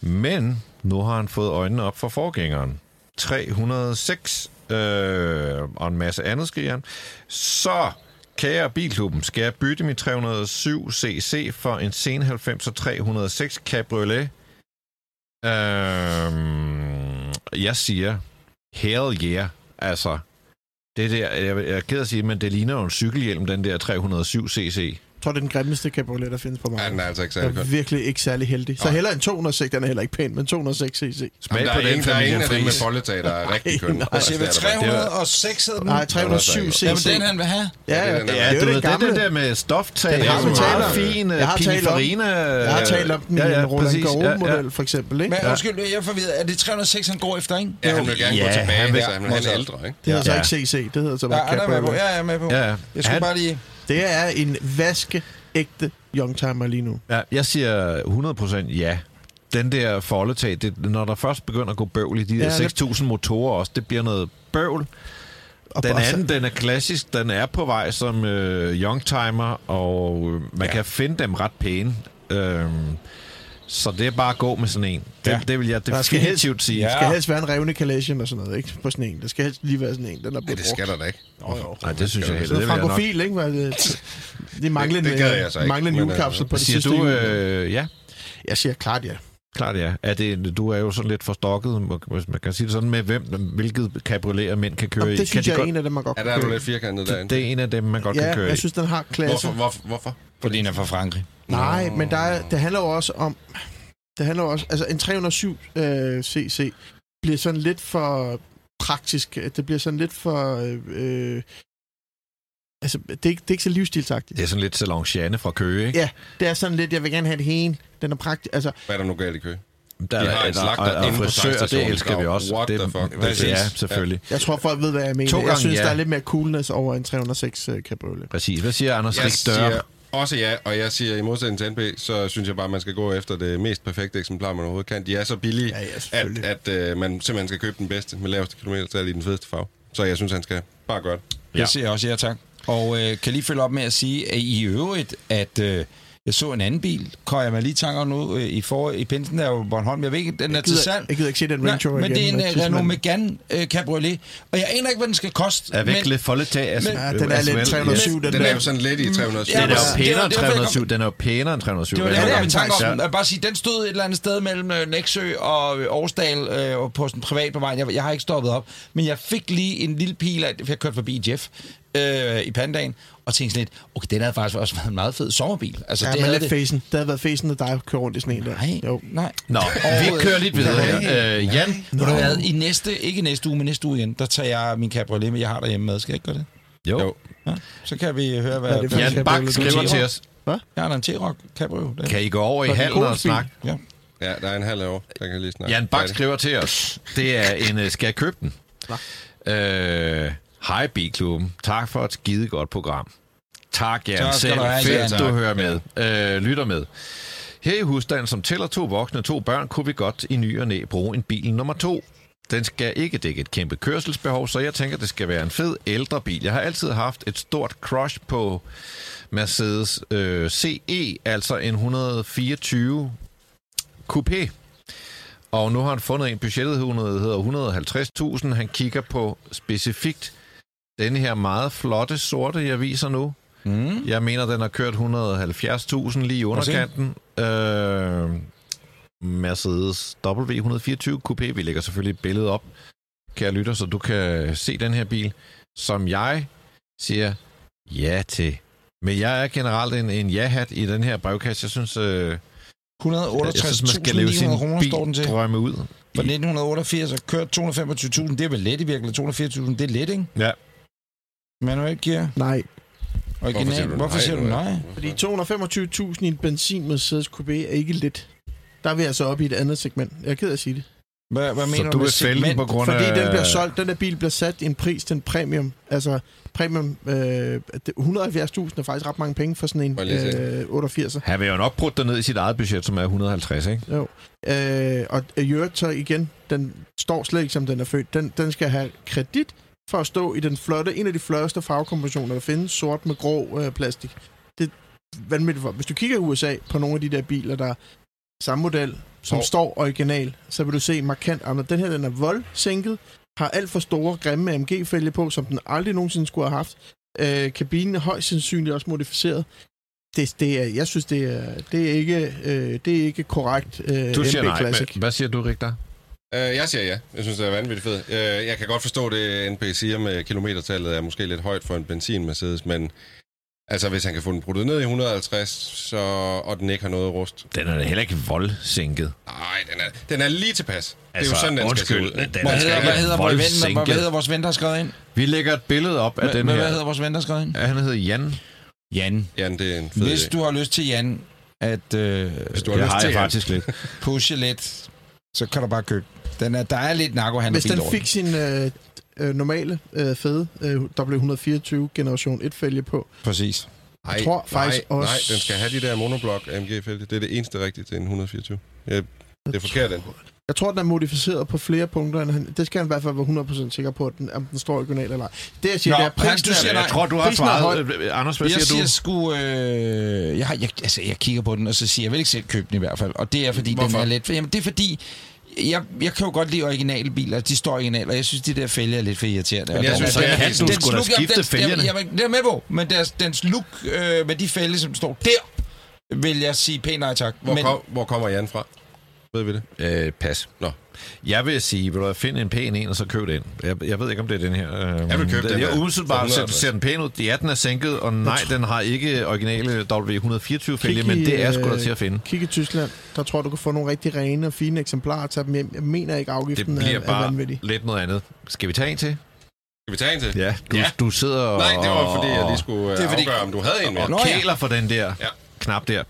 Men nu har han fået øjnene op for forgængeren. 306 øh, og en masse andet skriver han. Så, kære Bilklubben, skal jeg bytte min 307 cc for en sen 90 306 Cabriolet? Øh, jeg siger, hell yeah. Altså, det der, jeg, jeg er ked at sige, men det ligner jo en cykelhjelm, den der 307 cc tror, det er den grimmeste cabriolet, der findes på Ja, markedet. den er altså ikke Jeg særlig er virkelig ikke særlig heldig. Så heller en 206, den er heller ikke pæn, men 206 cc. Smag Jamen, der, på er den ingen, der er ingen af dem med Friis. foldetag, der er rigtig køn. nej. Altså, det er der bare. 306 hed den? Nej, 307 cc. Jamen, den han vil have. Ja, Ja, ja, er- det Ja, er det er gamle. det der med stoftag. Den har det er vi meget talt om. fin Jeg har talt om- Pininfarina. Jeg har talt om den i en Roland Garros-model, for eksempel. Ikke? Men Ja. undskyld, jeg er forvirret. Er det 306, han går efter, ikke? Ja, han vil gerne Ja, gå tilbage, han have en ældre, ikke? Det hedder Ja. så ikke CC, det hedder så Ja, bare er cabriolet. Ja, jeg er med på. Ja, ja. Jeg skulle bare lige... Det er en vaskeægte youngtimer lige nu. Ja, jeg siger 100% ja. Den der foldetag, det, når der først begynder at gå bøvl i de der Ja, det- 6.000 motorer også, det bliver noget bøvl. Og Den anden, den er klassisk. Den er på vej som øh, youngtimer, og øh, man ja. kan finde dem ret pæne. Øhm, så det er bare at gå med sådan en. Det, Ja. det vil jeg Der skal definitivt sige. Det Ja. skal helst være en revne Calation og sådan noget, ikke? På sådan en. Det skal helst lige være sådan en, den er blevet det skal der da ikke. Nej, det synes jeg heller. Det nok. frankofil, ikke? Var det, det mangler en, Det- det jeg så ikke, mangler en men, julekapsel øh, på det sidste du øh, ja? Jeg siger klart ja. Klart ja. Er det, du er jo sådan lidt forstokket, hvis man kan sige det sådan, med hvem, hvilket cabriolet mænd kan køre i. det synes kan jeg de er en af dem, man godt Ja, kan der er du køre. lidt firkantet derinde. Det er en af dem, man godt kan Ja, køre jeg i. synes, den har klasse. Hvorfor? Hvorfor? hvorfor? Fordi den er fra Frankrig. Nej, men der er, det handler jo også om... Det handler også... Altså, en 307 øh, cc bliver sådan lidt for praktisk. Det bliver sådan lidt for... Øh, altså, det er, ikke, det er ikke så livsstilsagtigt. Det er sådan lidt Salongiane fra Køge, ikke? Ja, det er sådan lidt, jeg vil gerne have det hele. Den er praktisk. Altså, Hvad er der nu galt i kø? Der De har en slagter og, og på frisør, det elsker vi også. What det, the fuck? Det, Præcis. ja, selvfølgelig. jeg tror, folk ved, hvad jeg mener. To jeg gange synes, ja. der er lidt mere coolness over en 306 uh, cabriolet. Præcis. Hvad siger Anders Jeg Rik Dør? siger også ja, og jeg siger i modsætning til NB, så synes jeg bare, man skal gå efter det mest perfekte eksemplar, man overhovedet kan. De er så billige, Ja, ja, at, at øh, man simpelthen skal købe den bedste med laveste kilometertal i den fedeste farve. Så jeg synes, han skal bare gøre det. Jeg Ja. siger også ja tak. Og øh, kan lige følge op med at sige, at i øvrigt, at øh, jeg så en anden bil, kommer jeg mig lige tanker nu, øh, i, for, i pinsen der er jo Bornholm. Jeg ved ikke, den er Jeg til gider, salg. jeg gider ikke se den Range Rover men det er en uh, Renault. Megane uh, Cabriolet. Og jeg aner ikke, hvad den skal koste. Er væk men, lidt foldetag. Altså, men- Ja, den er as lidt well. 307, den Den er jo sådan lidt i 307. Ja, Den er jo pænere end det var- 307. Den er jo pænere end 307. Det var det, Altså, jeg Ja, kom i tanke om. Jeg vil bare sige, den stod et eller andet sted mellem øh, Næksø og øh, Aarhusdal øh, på sådan privat på vejen. Jeg, jeg har ikke stoppet op. Men jeg fik lige en lille pil, af- for jeg kørte forbi Jeff øh, i pandagen, og tænkte sådan lidt, okay, den havde faktisk også været en meget fed sommerbil. Altså, Ja, det men havde lidt fæsen. Det havde været fæsen, at dig kører rundt i sådan en der. Nej, Jo. nej. Nå, vi kører lidt videre her. Øh, Jan, Ved du hvad, i næste, ikke næste uge, men næste uge igen, der tager jeg min cabriolet med, jeg har derhjemme med. Skal jeg ikke gøre det? jo. Jo. Ja, så kan vi høre, hvad... Ja, det Jan Bak skriver til os, Jeg har en T-Rock Cabrio. Kan I gå over i Var det en hallen og snakke? Ja. Ja, der er en halv år. Der kan lige snakke. Jan Bak skriver til os, det er en, øh, skal jeg købe den? Øh, Hej B-klubben, tak for et skide godt program. Tak, Jan. Tak Selv have, fedt, Jan. du hører med. Øh, lytter med. Her i husstanden, som tæller to voksne og to børn, kunne vi godt i ny og næ bruge en bil nummer to. Den skal ikke dække et kæmpe kørselsbehov, så jeg tænker, det skal være en fed ældre bil. Jeg har altid haft et stort crush på Mercedes øh, CE, altså en 124 Coupé. Og nu har han fundet en budgettet, 100 hedder 150.000. Han kigger på specifikt den her meget flotte sorte, jeg viser nu. Mm. Jeg mener, den har kørt 170.000 lige i underkanten. Øh, Mercedes W124 Coupé. Vi lægger selvfølgelig et billede op, kære lytter, så du kan se den her bil, som jeg siger ja til. Men jeg er generelt en, en ja-hat i den her brevkasse. Jeg synes, øh, jeg synes man skal leve sin 168.900 kroner står den til. drømme ud. For 1988 og kørt 225.000, det er vel let i virkeligheden. 280.000, det er let, ikke? Ja. Manuel gear. Nej, Original. Hvorfor siger du nej? fordi 225.000 i en benzin Mercedes Coupé er ikke lidt. Der er vi altså oppe i et andet segment. Jeg er ked af at sige det. Hvad, hvad Så mener du med den segment? på grund Fordi af... den bliver solgt, den der bil bliver sat i en pris til en premium. Altså, premium, øh, det- 170.000 er faktisk ret mange penge for sådan en øh, 88'er. Han vil jo nok brudt dig ned i sit eget budget, som er 150, ikke? Jo. Øh, og i øvrigt så igen, den står slet ikke, som den er født. Den, den skal have kredit for at stå i den flotte, en af de flotteste farvekombinationer, der findes, sort med grå øh, plastik. Det er vanvittigt for. Hvis du kigger i USA på nogle af de der biler, der er samme model, som Hov. står original, så vil du se markant andet. Den her, den er voldsænket, har alt for store, grimme AMG-fælge på, som den aldrig nogensinde skulle have haft. Øh, kabinen er højst sandsynligt også modificeret. Det, det er, jeg synes, det er, det er, ikke, øh, det er ikke korrekt øh, Du siger MB nej. Classic. Men, hvad siger du, Rigter? Øh, jeg siger ja. Jeg synes, det er vanvittigt fedt. Øh, jeg kan godt forstå det, NP siger med kilometertallet er måske lidt højt for en benzin Mercedes, men Altså, hvis han kan få den bruttet ned i 150, så, og den ikke har noget rust. Den er da heller ikke voldsænket. Nej, den er, den er lige tilpas. Altså, det er jo Altså, sådan, den skal se undskyld, ud. den Hvad er hedder, hvad, hedder vores ven, hvad, voldsænket. hedder vores ven, der har skrevet ind? Vi lægger et billede op af Hvad, den hvad, her. hvad hedder vores ven, der har skrevet ind? Ja, han hedder Jan. Jan. Ja, det er en fed Hvis du har lyst til, Jan, at øh, Hvis du har lyst har til jeg Jan. faktisk lidt. pushe lidt, så kan du bare købe. Den er, der er lidt narkohandel Hvis den fik sin øh, øh, normale, øh, fede øh, W124 generation 1 fælge på, Præcis. Nej, tror faktisk nej, også- nej, den skal have de der monoblok AMG-fælge. Det er det eneste rigtige til en 124. Ja, det er forkert, den. jeg tror, den er modificeret på flere punkter. End han, det skal han i hvert fald være 100% sikker på, at den, om den står original eller ej. Det, jeg siger, Nå, det er prisen, du siger er, nej. Jeg tror, du har svaret. Øh, Anders, hvad Jeg siger siger du? sgu... Øh, jeg, har, jeg, altså, jeg kigger på den, og så siger jeg, jeg vil ikke selv købe den i hvert fald. Og det er, fordi Hvorfor? den er lidt... Jamen, det er fordi... Jeg, jeg kan jo godt lide originale biler, de står originale, og jeg synes, de der fælge er lidt for irriterende. Men Og jeg den- synes, den- det den- du dens skulle da skifte fælgerne. Jamen, jamen, det er med på, men deres, dens look øh, med de fælge, som står der, vil jeg sige pænt nej tak. Hvor, men, kom, hvor kommer Jan fra? Ved vi det? Øh, pas. Nå. Jeg vil sige, vil du hvad, find en pæn en, og så køb den. Jeg, jeg ved ikke, om det er den her. Øh, Jeg vil købe den Jeg umiddelbart ser, 150. ser den pæn ud. Ja, den er sænket, og nej, den har ikke originale W124-fælge, Kig men det er sgu da øh, til at finde. Kig i Tyskland, der tror jeg, du kan få nogle rigtig rene og fine eksemplarer til dem hjem. Jeg mener ikke, Det afgiften bliver er, er vanvittig. lidt noget andet. Skal vi tage en til? Skal vi tage en til? Ja, du, Ja. du sidder og... Nej, det var fordi, jeg lige skulle Det det er fordi- afgøre, om du havde en mere. og kæler for den der Ja. knap der.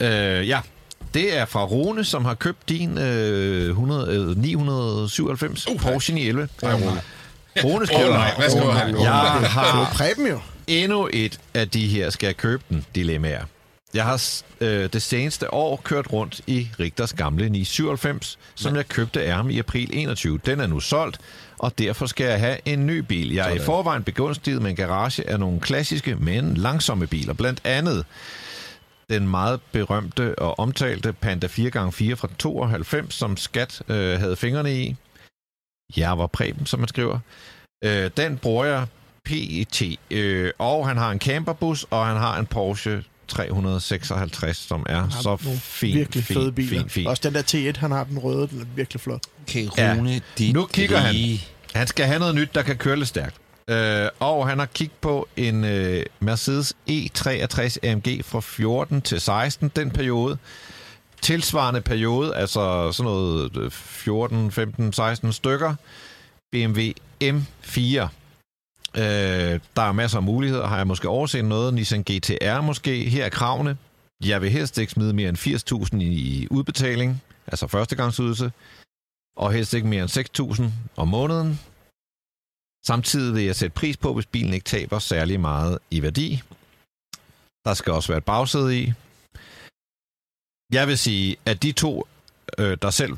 Øh, ja, det er fra Rune, som har købt din øh, 100, øh, 997 Uh, Porsche 911. Nej, Rune. Skriver, nej, hvad skriver han jeg har Preben jo. endnu et af de her skal jeg købe den dilemmaer. Jeg har øh, det seneste år kørt rundt i Rigters gamle 997, som jeg købte af ham i april 21. Den er nu solgt, og derfor skal jeg have en ny bil. Jeg er i forvejen begunstiget med en garage af nogle klassiske, men langsomme biler. Blandt andet den meget berømte og omtalte Panda 4x4 fra 92, som Skat øh, havde fingrene i. Jeg var Preben, som man skriver. Øh, den bruger jeg PET, øh, og han har en camperbus, og han har en Porsche 356, som er så nogle fin, virkelig fin, fede biler. fin, fin. Også den der T1, han har den røde, den er virkelig flot. Okay, Ja. Rune, dit Nu kigger han. Han skal have noget nyt, der kan køre lidt stærkt. Øh, og han har kigget på en øh, Mercedes E63 AMG fra 14 til 16, den periode. Tilsvarende periode, altså sådan noget 14, 15, 16 stykker. BMW M4. Øh, der er masser af muligheder. Har jeg måske overset noget? Nissan GTR måske. Her er kravene. Jeg vil helst ikke smide mere end 80.000 i udbetaling, altså førstegangsydelse, og helst ikke mere end 6.000 om måneden. Samtidig vil jeg sætte pris på, hvis bilen ikke taber særlig meget i værdi. Der skal også være et bagsæde i. Jeg vil sige, at de to, øh, der selv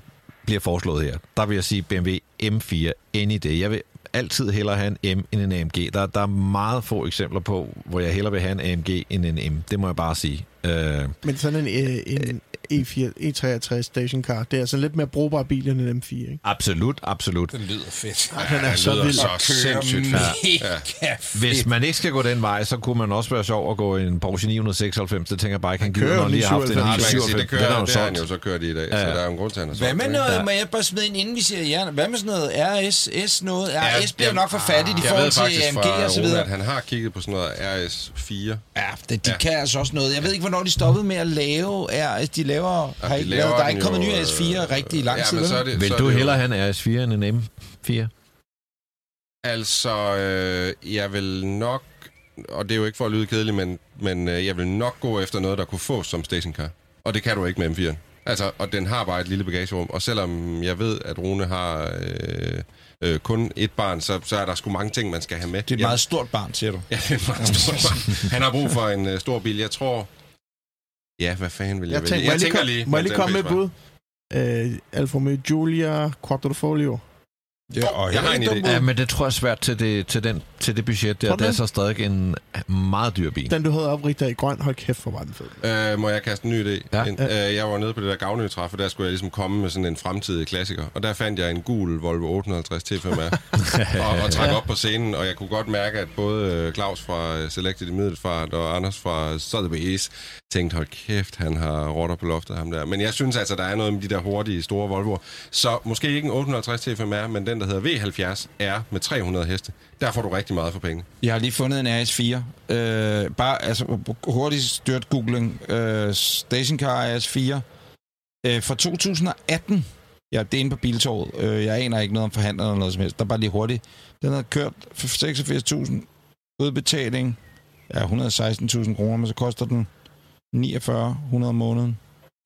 bliver foreslået her, der vil jeg sige BMW M4 any day. Jeg vil altid hellere have en M end en AMG. Der, der er meget få eksempler på, hvor jeg hellere vil have en AMG end en M. Det må jeg bare sige. Øh, Men sådan en, øh, en E4, E63 stationcar, det er altså lidt mere brugbar bil end en M4, ikke? absolut, absolut. Den lyder fedt. Ja, den er så lyder vild. så sindssygt fedt. fedt. Hvis man ikke skal gå den vej, så kunne man også være sjov at gå i en Porsche 996. Det tænker jeg bare ikke, han gider, kører når han lige har haft en 97. Nej, man kan sige, 97. det Den kører, er jo det jo så kørt i i dag, Ja, så ja. der er jo en grund til, at han Hvad med den. noget, Ja. må jeg bare smide en inden vi siger ja? Hvad med sådan noget RS, S noget? Ja, RS bliver jeg- nok for fattigt i forhold til AMG og så videre. at han har kigget på sådan noget RS4. Ja, det, de Ja. kan altså også noget. Jeg ved ikke, hvornår de stoppede med at lave RS. De laver, har de ikke laver lavet, der er den ikke kommet jo, ny RS4 øh, rigtig lang ja, tid. men så er det, Vil så du det jo- hellere have en RS4 end en M4? Altså, øh, jeg vil nok, og det er jo ikke for at lyde kedelig, men, men øh, jeg vil nok gå efter noget, der kunne fås som stationcar. Og det kan du ikke med M4'en. Altså, og den har bare et lille bagagerum. Og selvom jeg ved, at Rune har øh, øh, kun et barn, så, så er der sgu mange ting, man skal have med. Det er et meget stort barn, siger du. Ja, det er et meget stort barn. Han har brug for en øh, stor bil. Jeg tror... Ja, hvad fanden vil jeg, Jeg, vælge? tænker, må jeg, lige, tænker kom, må jeg lige komme med bud? Øh, Alfa Romeo Giulia Quadrifoglio. Ja, og Jeg har en idé. Ja, men det tror jeg er svært til det, til den, til det budget der. Tror Det er så stadig en meget dyr bil. Den, du havde oprigtet i grøn, hold kæft, hvor var den fed. Øh, må jeg kaste en ny idé? Ja. En, øh, jeg var nede på det der gavnøtræf, og der skulle jeg ligesom komme med sådan en fremtidig klassiker. Og der fandt jeg en gul Volvo 850 T5R og, og trak op på scenen, og jeg kunne godt mærke, at både øh, Claus fra øh, Selected i Middelfart og Anders fra Sotheby's, tænkte, hold kæft, han har rotter på loftet, ham der. Men jeg synes altså, der er noget med de der hurtige, store Volvoer. Så måske ikke en 850 TFMR, men den, der hedder V70R med 300 heste. Der får du rigtig meget for penge. Jeg har lige fundet en RS4. Øh, bare altså, hurtigt styrt googling. Øh, stationcar RS4 øh, fra 2018. Ja, det er inde på Biltorvet. Øh, jeg aner ikke noget om forhandler eller noget som helst. Der er bare lige hurtigt. Den har kørt for 86.000 udbetaling. Ja, 116.000 kroner, men så koster den 4900 om måneden.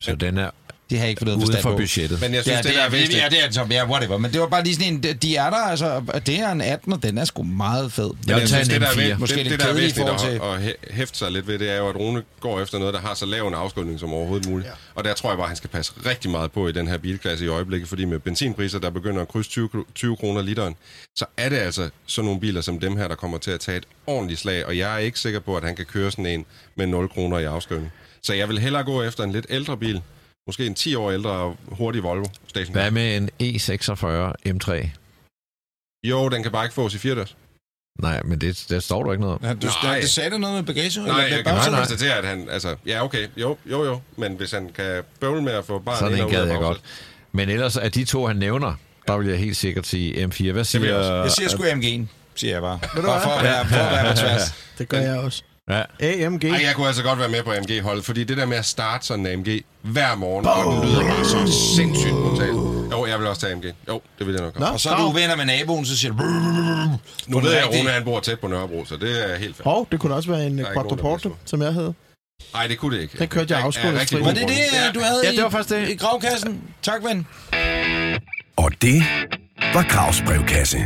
Så den er det har jeg ikke fået noget uden forstand for på. budgettet. Men jeg Ja, synes, det, det, der er, er væsentligt... ja, det er altså, ja, whatever. Men det var bare lige sådan en, de- er der, altså, det er en 18, og den er sgu meget fed. Jeg tage synes, en det, der er M4. væsentligt- Måske det, det, der er forhold at, at hæ- hæfte sig lidt ved, det er jo, at Rune går efter noget, der har så lav en afskrivning som overhovedet muligt. Ja. Og der tror jeg bare, at han skal passe rigtig meget på i den her bilklasse i øjeblikket, fordi med benzinpriser, der begynder at krydse 20, kro- 20 kroner literen, så er det altså sådan nogle biler som dem her, der kommer til at tage et ordentligt slag, og jeg er ikke sikker på, at han kan køre sådan en med 0 kroner i afskrivning. Så jeg vil hellere gå efter en lidt ældre bil, måske en 10 år ældre hurtig Volvo station. Hvad med en E E46 M3? Jo, den kan bare ikke fås i 4 Nej, men det, der står der ikke noget om. Ja, du, Nej. du sagde der noget med bagage? Nej, jeg kan bare konstatere, at han... Altså, ja, okay. Jo, jo, jo. Men hvis han kan bøvle med at få barn Sådan en gad jeg godt. Men ellers er de to, han nævner, der vil jeg helt sikkert sige M4. Hvad jeg siger... også. Jeg siger sgu AMG'en, siger jeg bare. du Bare for at være, for at være på tværs. Det gør jeg også. Ja. AMG. Ej, jeg kunne altså godt være med på AMG-holdet, fordi det der med at starte sådan en AMG hver morgen, og den lyder bare så sindssygt brutalt. Jo, jeg vil også tage AMG. Jo, det vil jeg nok Nå. Og så er du venner med naboen, så siger du... Nu ved jeg, at Rune han bor tæt på Nørrebro, så det er helt fair. Hov, det kunne også være en Quattroporte, som jeg havde. Nej, det kunne det ikke. Den kørte jeg afskåret god Var det det, du havde Ja, i, det var faktisk det. i gravkassen? Tak, ven. Og det var Gravs brevkasse.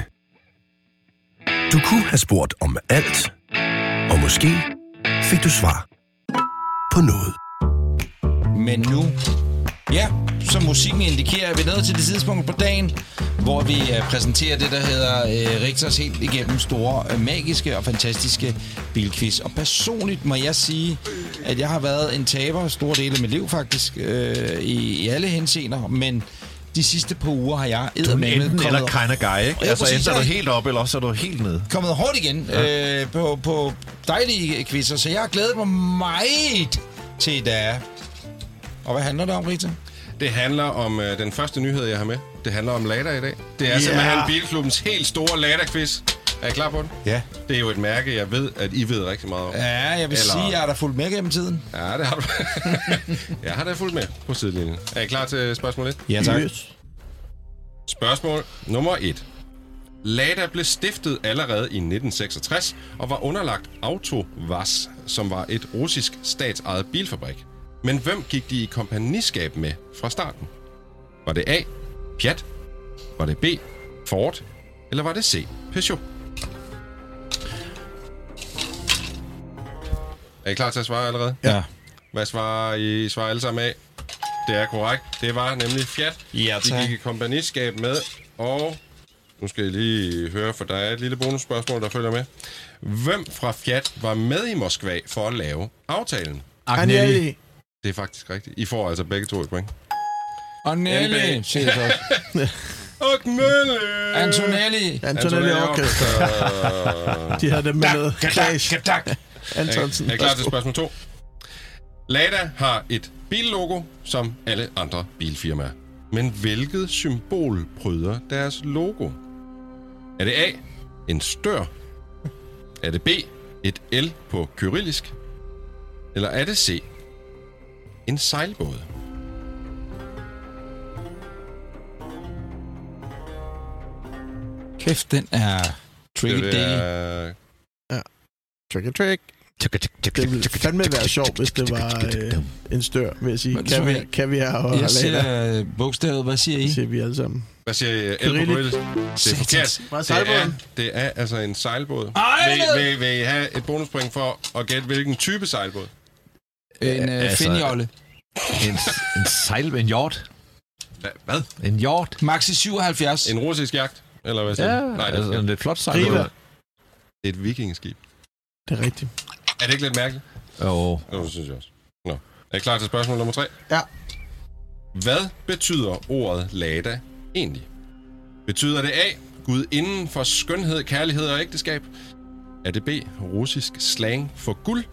Du kunne have spurgt om alt, og måske fik du svar på noget. Men nu, ja, som musikken indikerer, er vi nået til det tidspunkt på dagen, hvor vi øh, præsenterer det, der hedder øh, Richters helt igennem store, øh, magiske og fantastiske bilquiz. Og personligt må jeg sige, at jeg har været en taber store dele af mit liv faktisk, øh, i, i alle henseender, men de sidste par uger har jeg Du er eddermame enten eller kind of guy, ikke? Ja, altså, præcis, enten er du helt op, eller også er du helt ned. kommet hårdt igen ja. øh, på, på dejlige quizzer, så jeg har glædet mig meget til i dag. Og hvad handler det om, Rita? Det handler om øh, den første nyhed, jeg har med. Det handler om Lada i dag. Det er yeah. simpelthen Bilklubbens helt store Lada-quiz. Er I klar på den? Ja. Det er jo et mærke, jeg ved, at I ved rigtig meget om. Ja, jeg vil Eller- sige, at jeg har da fulgt med gennem tiden. Ja, det har du. jeg har da fulgt med på sidelinjen. Er I klar til spørgsmål 1? Ja, tak. Yes. Spørgsmål nummer 1. Lada blev stiftet allerede i 1966 og var underlagt Autovaz, som var et russisk statsejet bilfabrik. Men hvem gik de i kompagniskab med fra starten? Var det A. Fiat? Var det B. Ford? Eller var det C. Peugeot? Er I klar til at svare allerede? Ja. Hvad svarer I? I svarer alle sammen af. Det er korrekt. Det var nemlig Fiat. Ja, De tak. gik i kompagniskab med, og nu skal jeg lige høre, for der er et lille bonusspørgsmål, der følger med. Hvem fra Fiat var med i Moskva for at lave aftalen? Agnelli. Det er faktisk rigtigt. I får altså begge to et point. NB. siger så også. Agnelli! Antonelli. Antonelli Orchestra. De havde dem med noget. Clash. Antonsen. Er I klar til spørgsmål 2? Lada har et billogo, som alle andre bilfirmaer. Men hvilket symbol pryder deres logo? Er det A, en stør? Er det B, et L på kyrillisk? Eller er det C, en sejlbåd? Kæft, den er tricky Det er... Trick or trick. Det ville fandme være sjovt, hvis det var øh, en stør, vil jeg sige. Men så vil- Kaviar, kaviar og Jeg siger øh, bogstavet. Hvad siger I? Det siger vi alle sammen. Hvad siger I? L på? Det er forkert. Det er, det er altså en sejlbåd. Ej, Vil, vil, vil I have et bonuspoint for at gætte, hvilken type sejlbåd? En øh, Altså- finjolle. En, en sejl, en hjort. Hva- Hvad? En hjort. Maxi 77. En russisk jagt? Eller hvad siger Ja? Nej, det er, altså en lidt flot sejl. Riva. det er et vikingeskib. Det er rigtigt. Er det ikke lidt mærkeligt? Jo. Jo, det synes jeg også. Nå. Er I klar til spørgsmål nummer tre? Ja. Hvad betyder ordet Lada egentlig? Betyder det A, Gud inden for skønhed, kærlighed og ægteskab? Er det B, russisk slang for guld?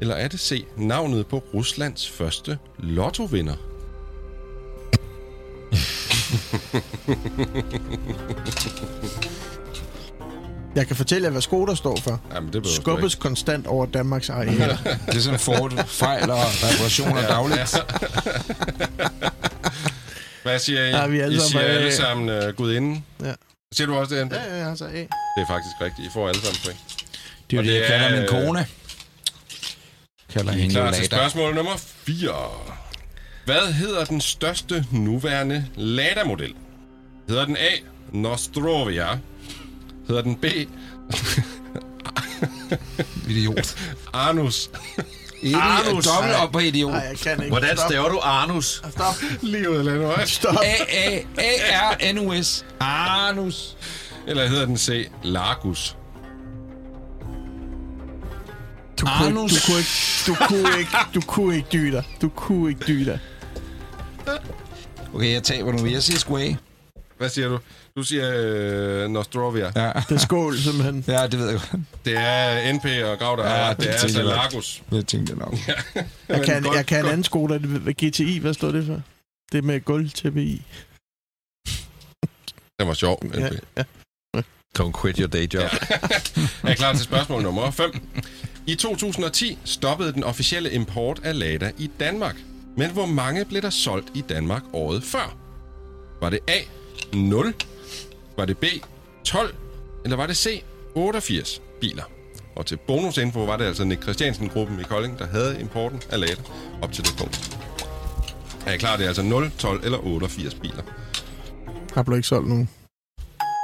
Eller er det C. Navnet på Ruslands første lottovinder? Jeg kan fortælle jer, hvad Skoda står for. Jamen, det Skubbes konstant over Danmarks arealer. Det er sådan Ford fejl og reparationer dagligt. Hvad siger I? Ja, vi alle I siger A. alle sammen uh, Gudinde. Ja. Siger du også det, NP? ja, ja, altså A. Det er faktisk rigtigt. I får alle sammen point. Det er jo det, jeg kalder er, min øh, kone. Kalder er hende klar til spørgsmål nummer 4. Hvad hedder den største nuværende Lada-model? Hedder den A. Nostrovia? Hedder den B. Idiot. Anus? Arnus. Dobbelt op på idiot. Nej, jeg kan ikke. Hvordan Stop. staver du Arnus? Stop. Lige ud af landevej. Stop. A-A-A-R-N-U-S. Arnus. Eller hedder den C. Largus? Du kunne, ikke, du, kunne ikke, du, kunne ikke, du kunne ikke dyde dig. Du kunne ikke dyde dig. Okay, jeg taber nu. Jeg siger sgu A. Hvad siger du? Du siger øh, Nostrovia. Ja. Det er skål, simpelthen. ja, det ved jeg godt. Det er NP og Grav, der Ja, det Det er altså. Largus. Jeg tænkte det nok. Jeg kan, godt- jeg kan en anden Skoda. Hvad- GTI, hvad står det for? Det med gulvtæppe i. Den var sjov, NP. Ja, ja. Don't quit your day job. Er I klar til spørgsmål nummer 5? I 2010 stoppede den officielle import af Lada i Danmark. Men hvor mange blev der solgt i Danmark året før? Var det A. 0? Var det B. 12? Eller var det C. 88 biler? Og til bonusinfo var det altså Nick Christiansen-gruppen i Kolding, der havde importen af Lada op til det punkt. Er I klar? Det er altså 0, 12 eller 88 biler. Der blev ikke solgt nogen.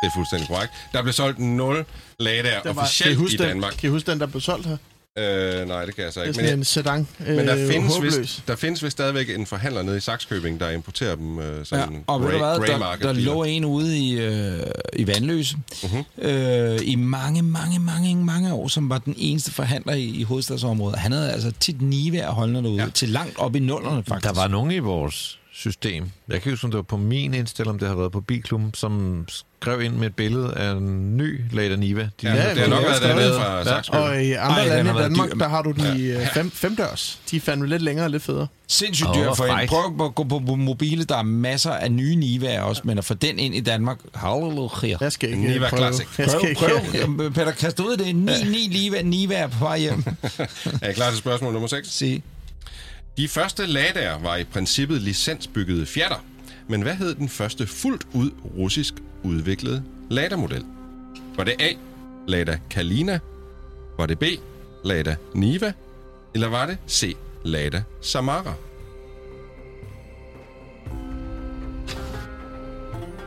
Det er fuldstændig korrekt. Der blev solgt 0 Lada'er officielt i huske den, Danmark. Kan I huske den, der blev solgt her? Øh, nej, det kan jeg så Det er ikke. sådan Men, en sedan. Øh, men der, findes håbløs. vist, der findes vist stadigvæk en forhandler nede i Saxkøbing, der importerer dem øh, som Ja, og ved du hvad, der, market der lå en ude i, øh, i Vandløse Mhm. øh, i mange, mange, mange, mange år, som var den eneste forhandler i, i hovedstadsområdet. Han havde altså tit nivær holdende derude, ja. til langt op i nullerne faktisk. Der var nogen i vores system. Jeg kan huske, om det var på min indstil, om det har været på Bilklubben, som skrev ind med et billede af en ny Lada Niva. De Ja, Ja, det har nok er været stadig- dernede fra Saxkøbing. Og i andre Ej, lande i Danmark, dyr, der har du den i øh, fem, femdørs. De er fandme lidt længere og lidt federe. Sindssygt dyrt hvor for en. Prøv at gå på, på mobile, der er masser af nye Nivaer også, men at få den ind i Danmark, halleluja. Jeg skal ikke Niva øh, prøve. Classic. Prøv, ikke. prøv. Peter, kast ud af det. Ni, ni Niva, Niva på vej hjem. Er I klar til spørgsmål nummer 6? Se. De første Lada'er var i princippet licensbyggede fjatter. Men hvad hed den første fuldt ud russisk udviklede Lada-model? Var det A. Lada Kalina? Var det B. Lada Niva? Eller var det C. Lada Samara?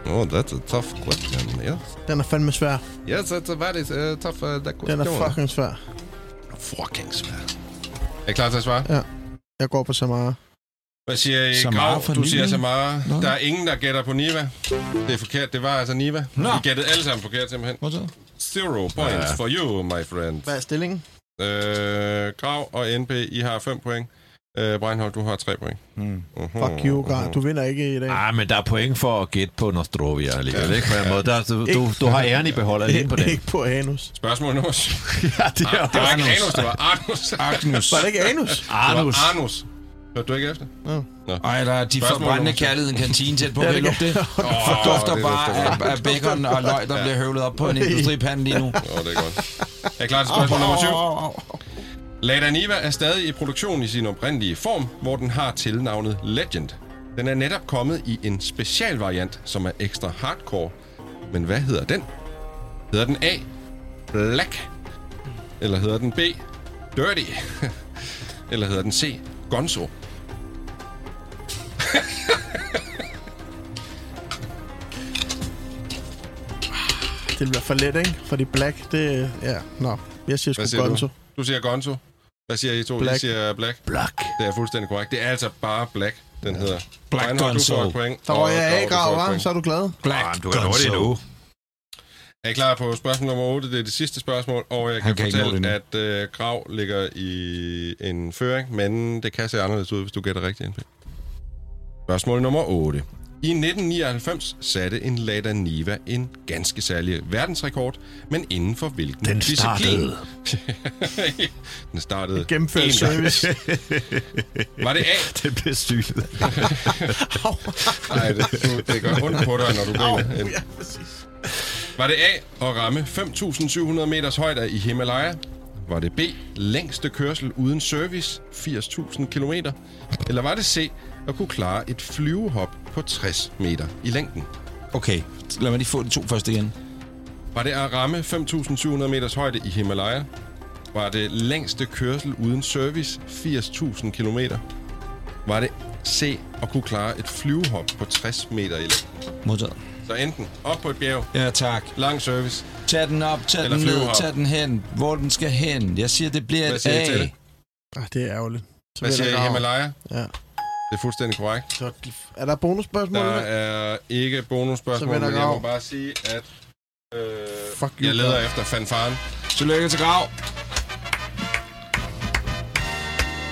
Oh, that's a tough question. Yes, Den er fandme svær. yes it's a very uh, tough uh, that Den er fucking svær. fucking svær. Er I klar til at svare? Ja. Jeg går på Samara. Hvad siger I? Samara Grav, du Niva? siger Samara. Nå. Der er ingen, der gætter på Niva. Det er forkert. Det var altså Niva. Nå. Vi gættede alle sammen forkert simpelthen. Hvad så? Zero points Ja. for you, my friend. Hvad er stillingen? Øh, Grav og NP, I har 5 point. Øh, Breinholt, du har 3 point. Hmm. Uh-huh. Fuck you, Gar. Du vinder ikke i dag. Ah, men der er point for at gætte på Nostrovia alligevel, ikke? På en måde. Der, du, du, du har æren i behold alene på den. Ikke på anus. Spørgsmål nummer 7. ja, det Det var ikke Anus, det var Arnus. Agnus. Var det ikke anus? Det Arnus. var Arnus. Hørte du ikke efter? Ej, der er de forbrændende nummer kærlighed en kantine tæt på. Ja, det det? For dufter det bare af, af bacon og løg, der bliver høvlet op på en industripande lige nu. Åh, oh, det er godt. Er I klar til spørgsmål nummer 7? Lada Niva er stadig i produktion i sin oprindelige form, hvor den har tilnavnet Legend. Den er netop kommet i en specialvariant, som er ekstra hardcore. Men hvad hedder den? Hedder den A. Black? Eller hedder den B. Dirty? Eller hedder den C. Gonzo? Det bliver for let, ikke? Fordi black, det... Ja, nå. Jeg siger sgu Gonzo. du? Du siger Gonzo. Hvad siger I to? Black. I siger Black. Black. Det er fuldstændig korrekt. Det er altså bare Black, den hedder. Black Reinhold, du får point. Der og var jeg af, Grav. Så er du glad? Black Ah, du kan nå det nu. Er I klar på spørgsmål nummer 8? Det er det sidste spørgsmål, og jeg kan, kan fortælle, at øh, Grav ligger i en føring, men det kan se anderledes ud, hvis du gætter rigtigt. NP. Spørgsmål nummer 8. I 1999 satte en Lada Niva en ganske særlig verdensrekord, men inden for hvilken Den disciplin? den startede Gennemført service. Var det A? Det blev synet. Nej, det, det gør ondt på dig, når du griner. ja, præcis. Var det A at ramme 5.700 meters højde i Himalaya? Var det B, længste kørsel uden service, 80.000 km? Eller var det C, at kunne klare et flyvehop på 60 meter i længden? Okay, lad mig lige få de to første igen. Var det at ramme 5.700 meters højde i Himalaya? Var det længste kørsel uden service, 80.000 km? Var det C, at kunne klare et flyvehop på 60 meter i længden? Modtaget. Så enten op på et bjerg, Ja, tak. lang service. Tag den op, tag Eller den ned, flyvehop. tag den hen, hvor den skal hen. Jeg siger, det bliver Hvad et siger I A. til det? Ah, det er ærgerligt. Så Hvad vil siger jeg I. Himalaya? Ja. Det er fuldstændig korrekt. Så er der bonusspørgsmål? Der er ikke bonusspørgsmål, men jeg må bare sige, at øh, Fuck you, jeg leder Grav. efter fanfaren. Tillykke til Grav.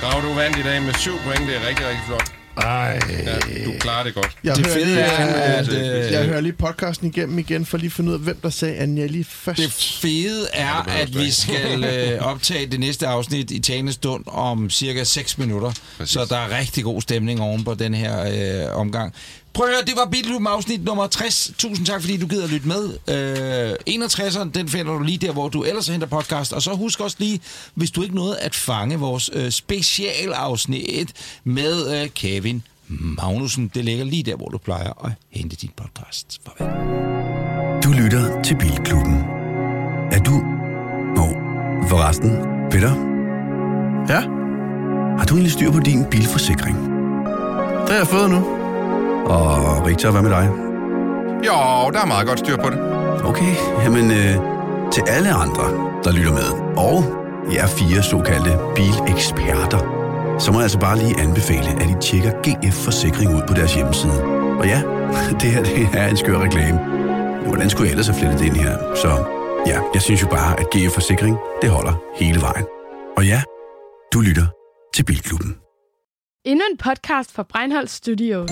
Grav, du vandt i dag med syv point. Det er rigtig, rigtig flot. Ej. Ja, du klarer det godt. Jeg Det hører fede lige, er, øh, at, øh, Jeg hører lige podcasten igennem igen, for lige at finde ud af, hvem der sagde Agnelli først. Det fede er, behøver at du vi skal øh, optage det næste afsnit i talende stund om cirka 6 minutter. Præcis. Så der er rigtig god stemning oven på den her øh, omgang. Prøv at høre, det var Bilklubben afsnit nummer 60. Tusind tak, fordi du gider at lytte med. Øh, 61'eren, den finder du lige der, hvor du ellers henter podcast. Og så husk også lige, hvis du ikke nåede at fange vores øh, specialafsnit med øh, Kevin Magnussen. Det ligger lige der, hvor du plejer at hente din podcast. Farvel. Du lytter til Bilklubben. Er du... Nå, forresten, Peter, Ja, har du egentlig styr på din bilforsikring? det har jeg fået nu. Og Richard, hvad med dig? Jo, der er meget godt styr på det. Okay, jamen øh, til alle andre, der lytter med, og jer fire såkaldte bileksperter, så må jeg altså bare lige anbefale, at I tjekker GF Forsikring ud på deres hjemmeside. Og ja, det her det er en skør reklame. Hvordan skulle jeg ellers have flettet det ind her? Så ja, jeg synes jo bare, at GF Forsikring, det holder hele vejen. Og ja, du lytter til Bilklubben. Endnu en podcast fra Breinholt Studios.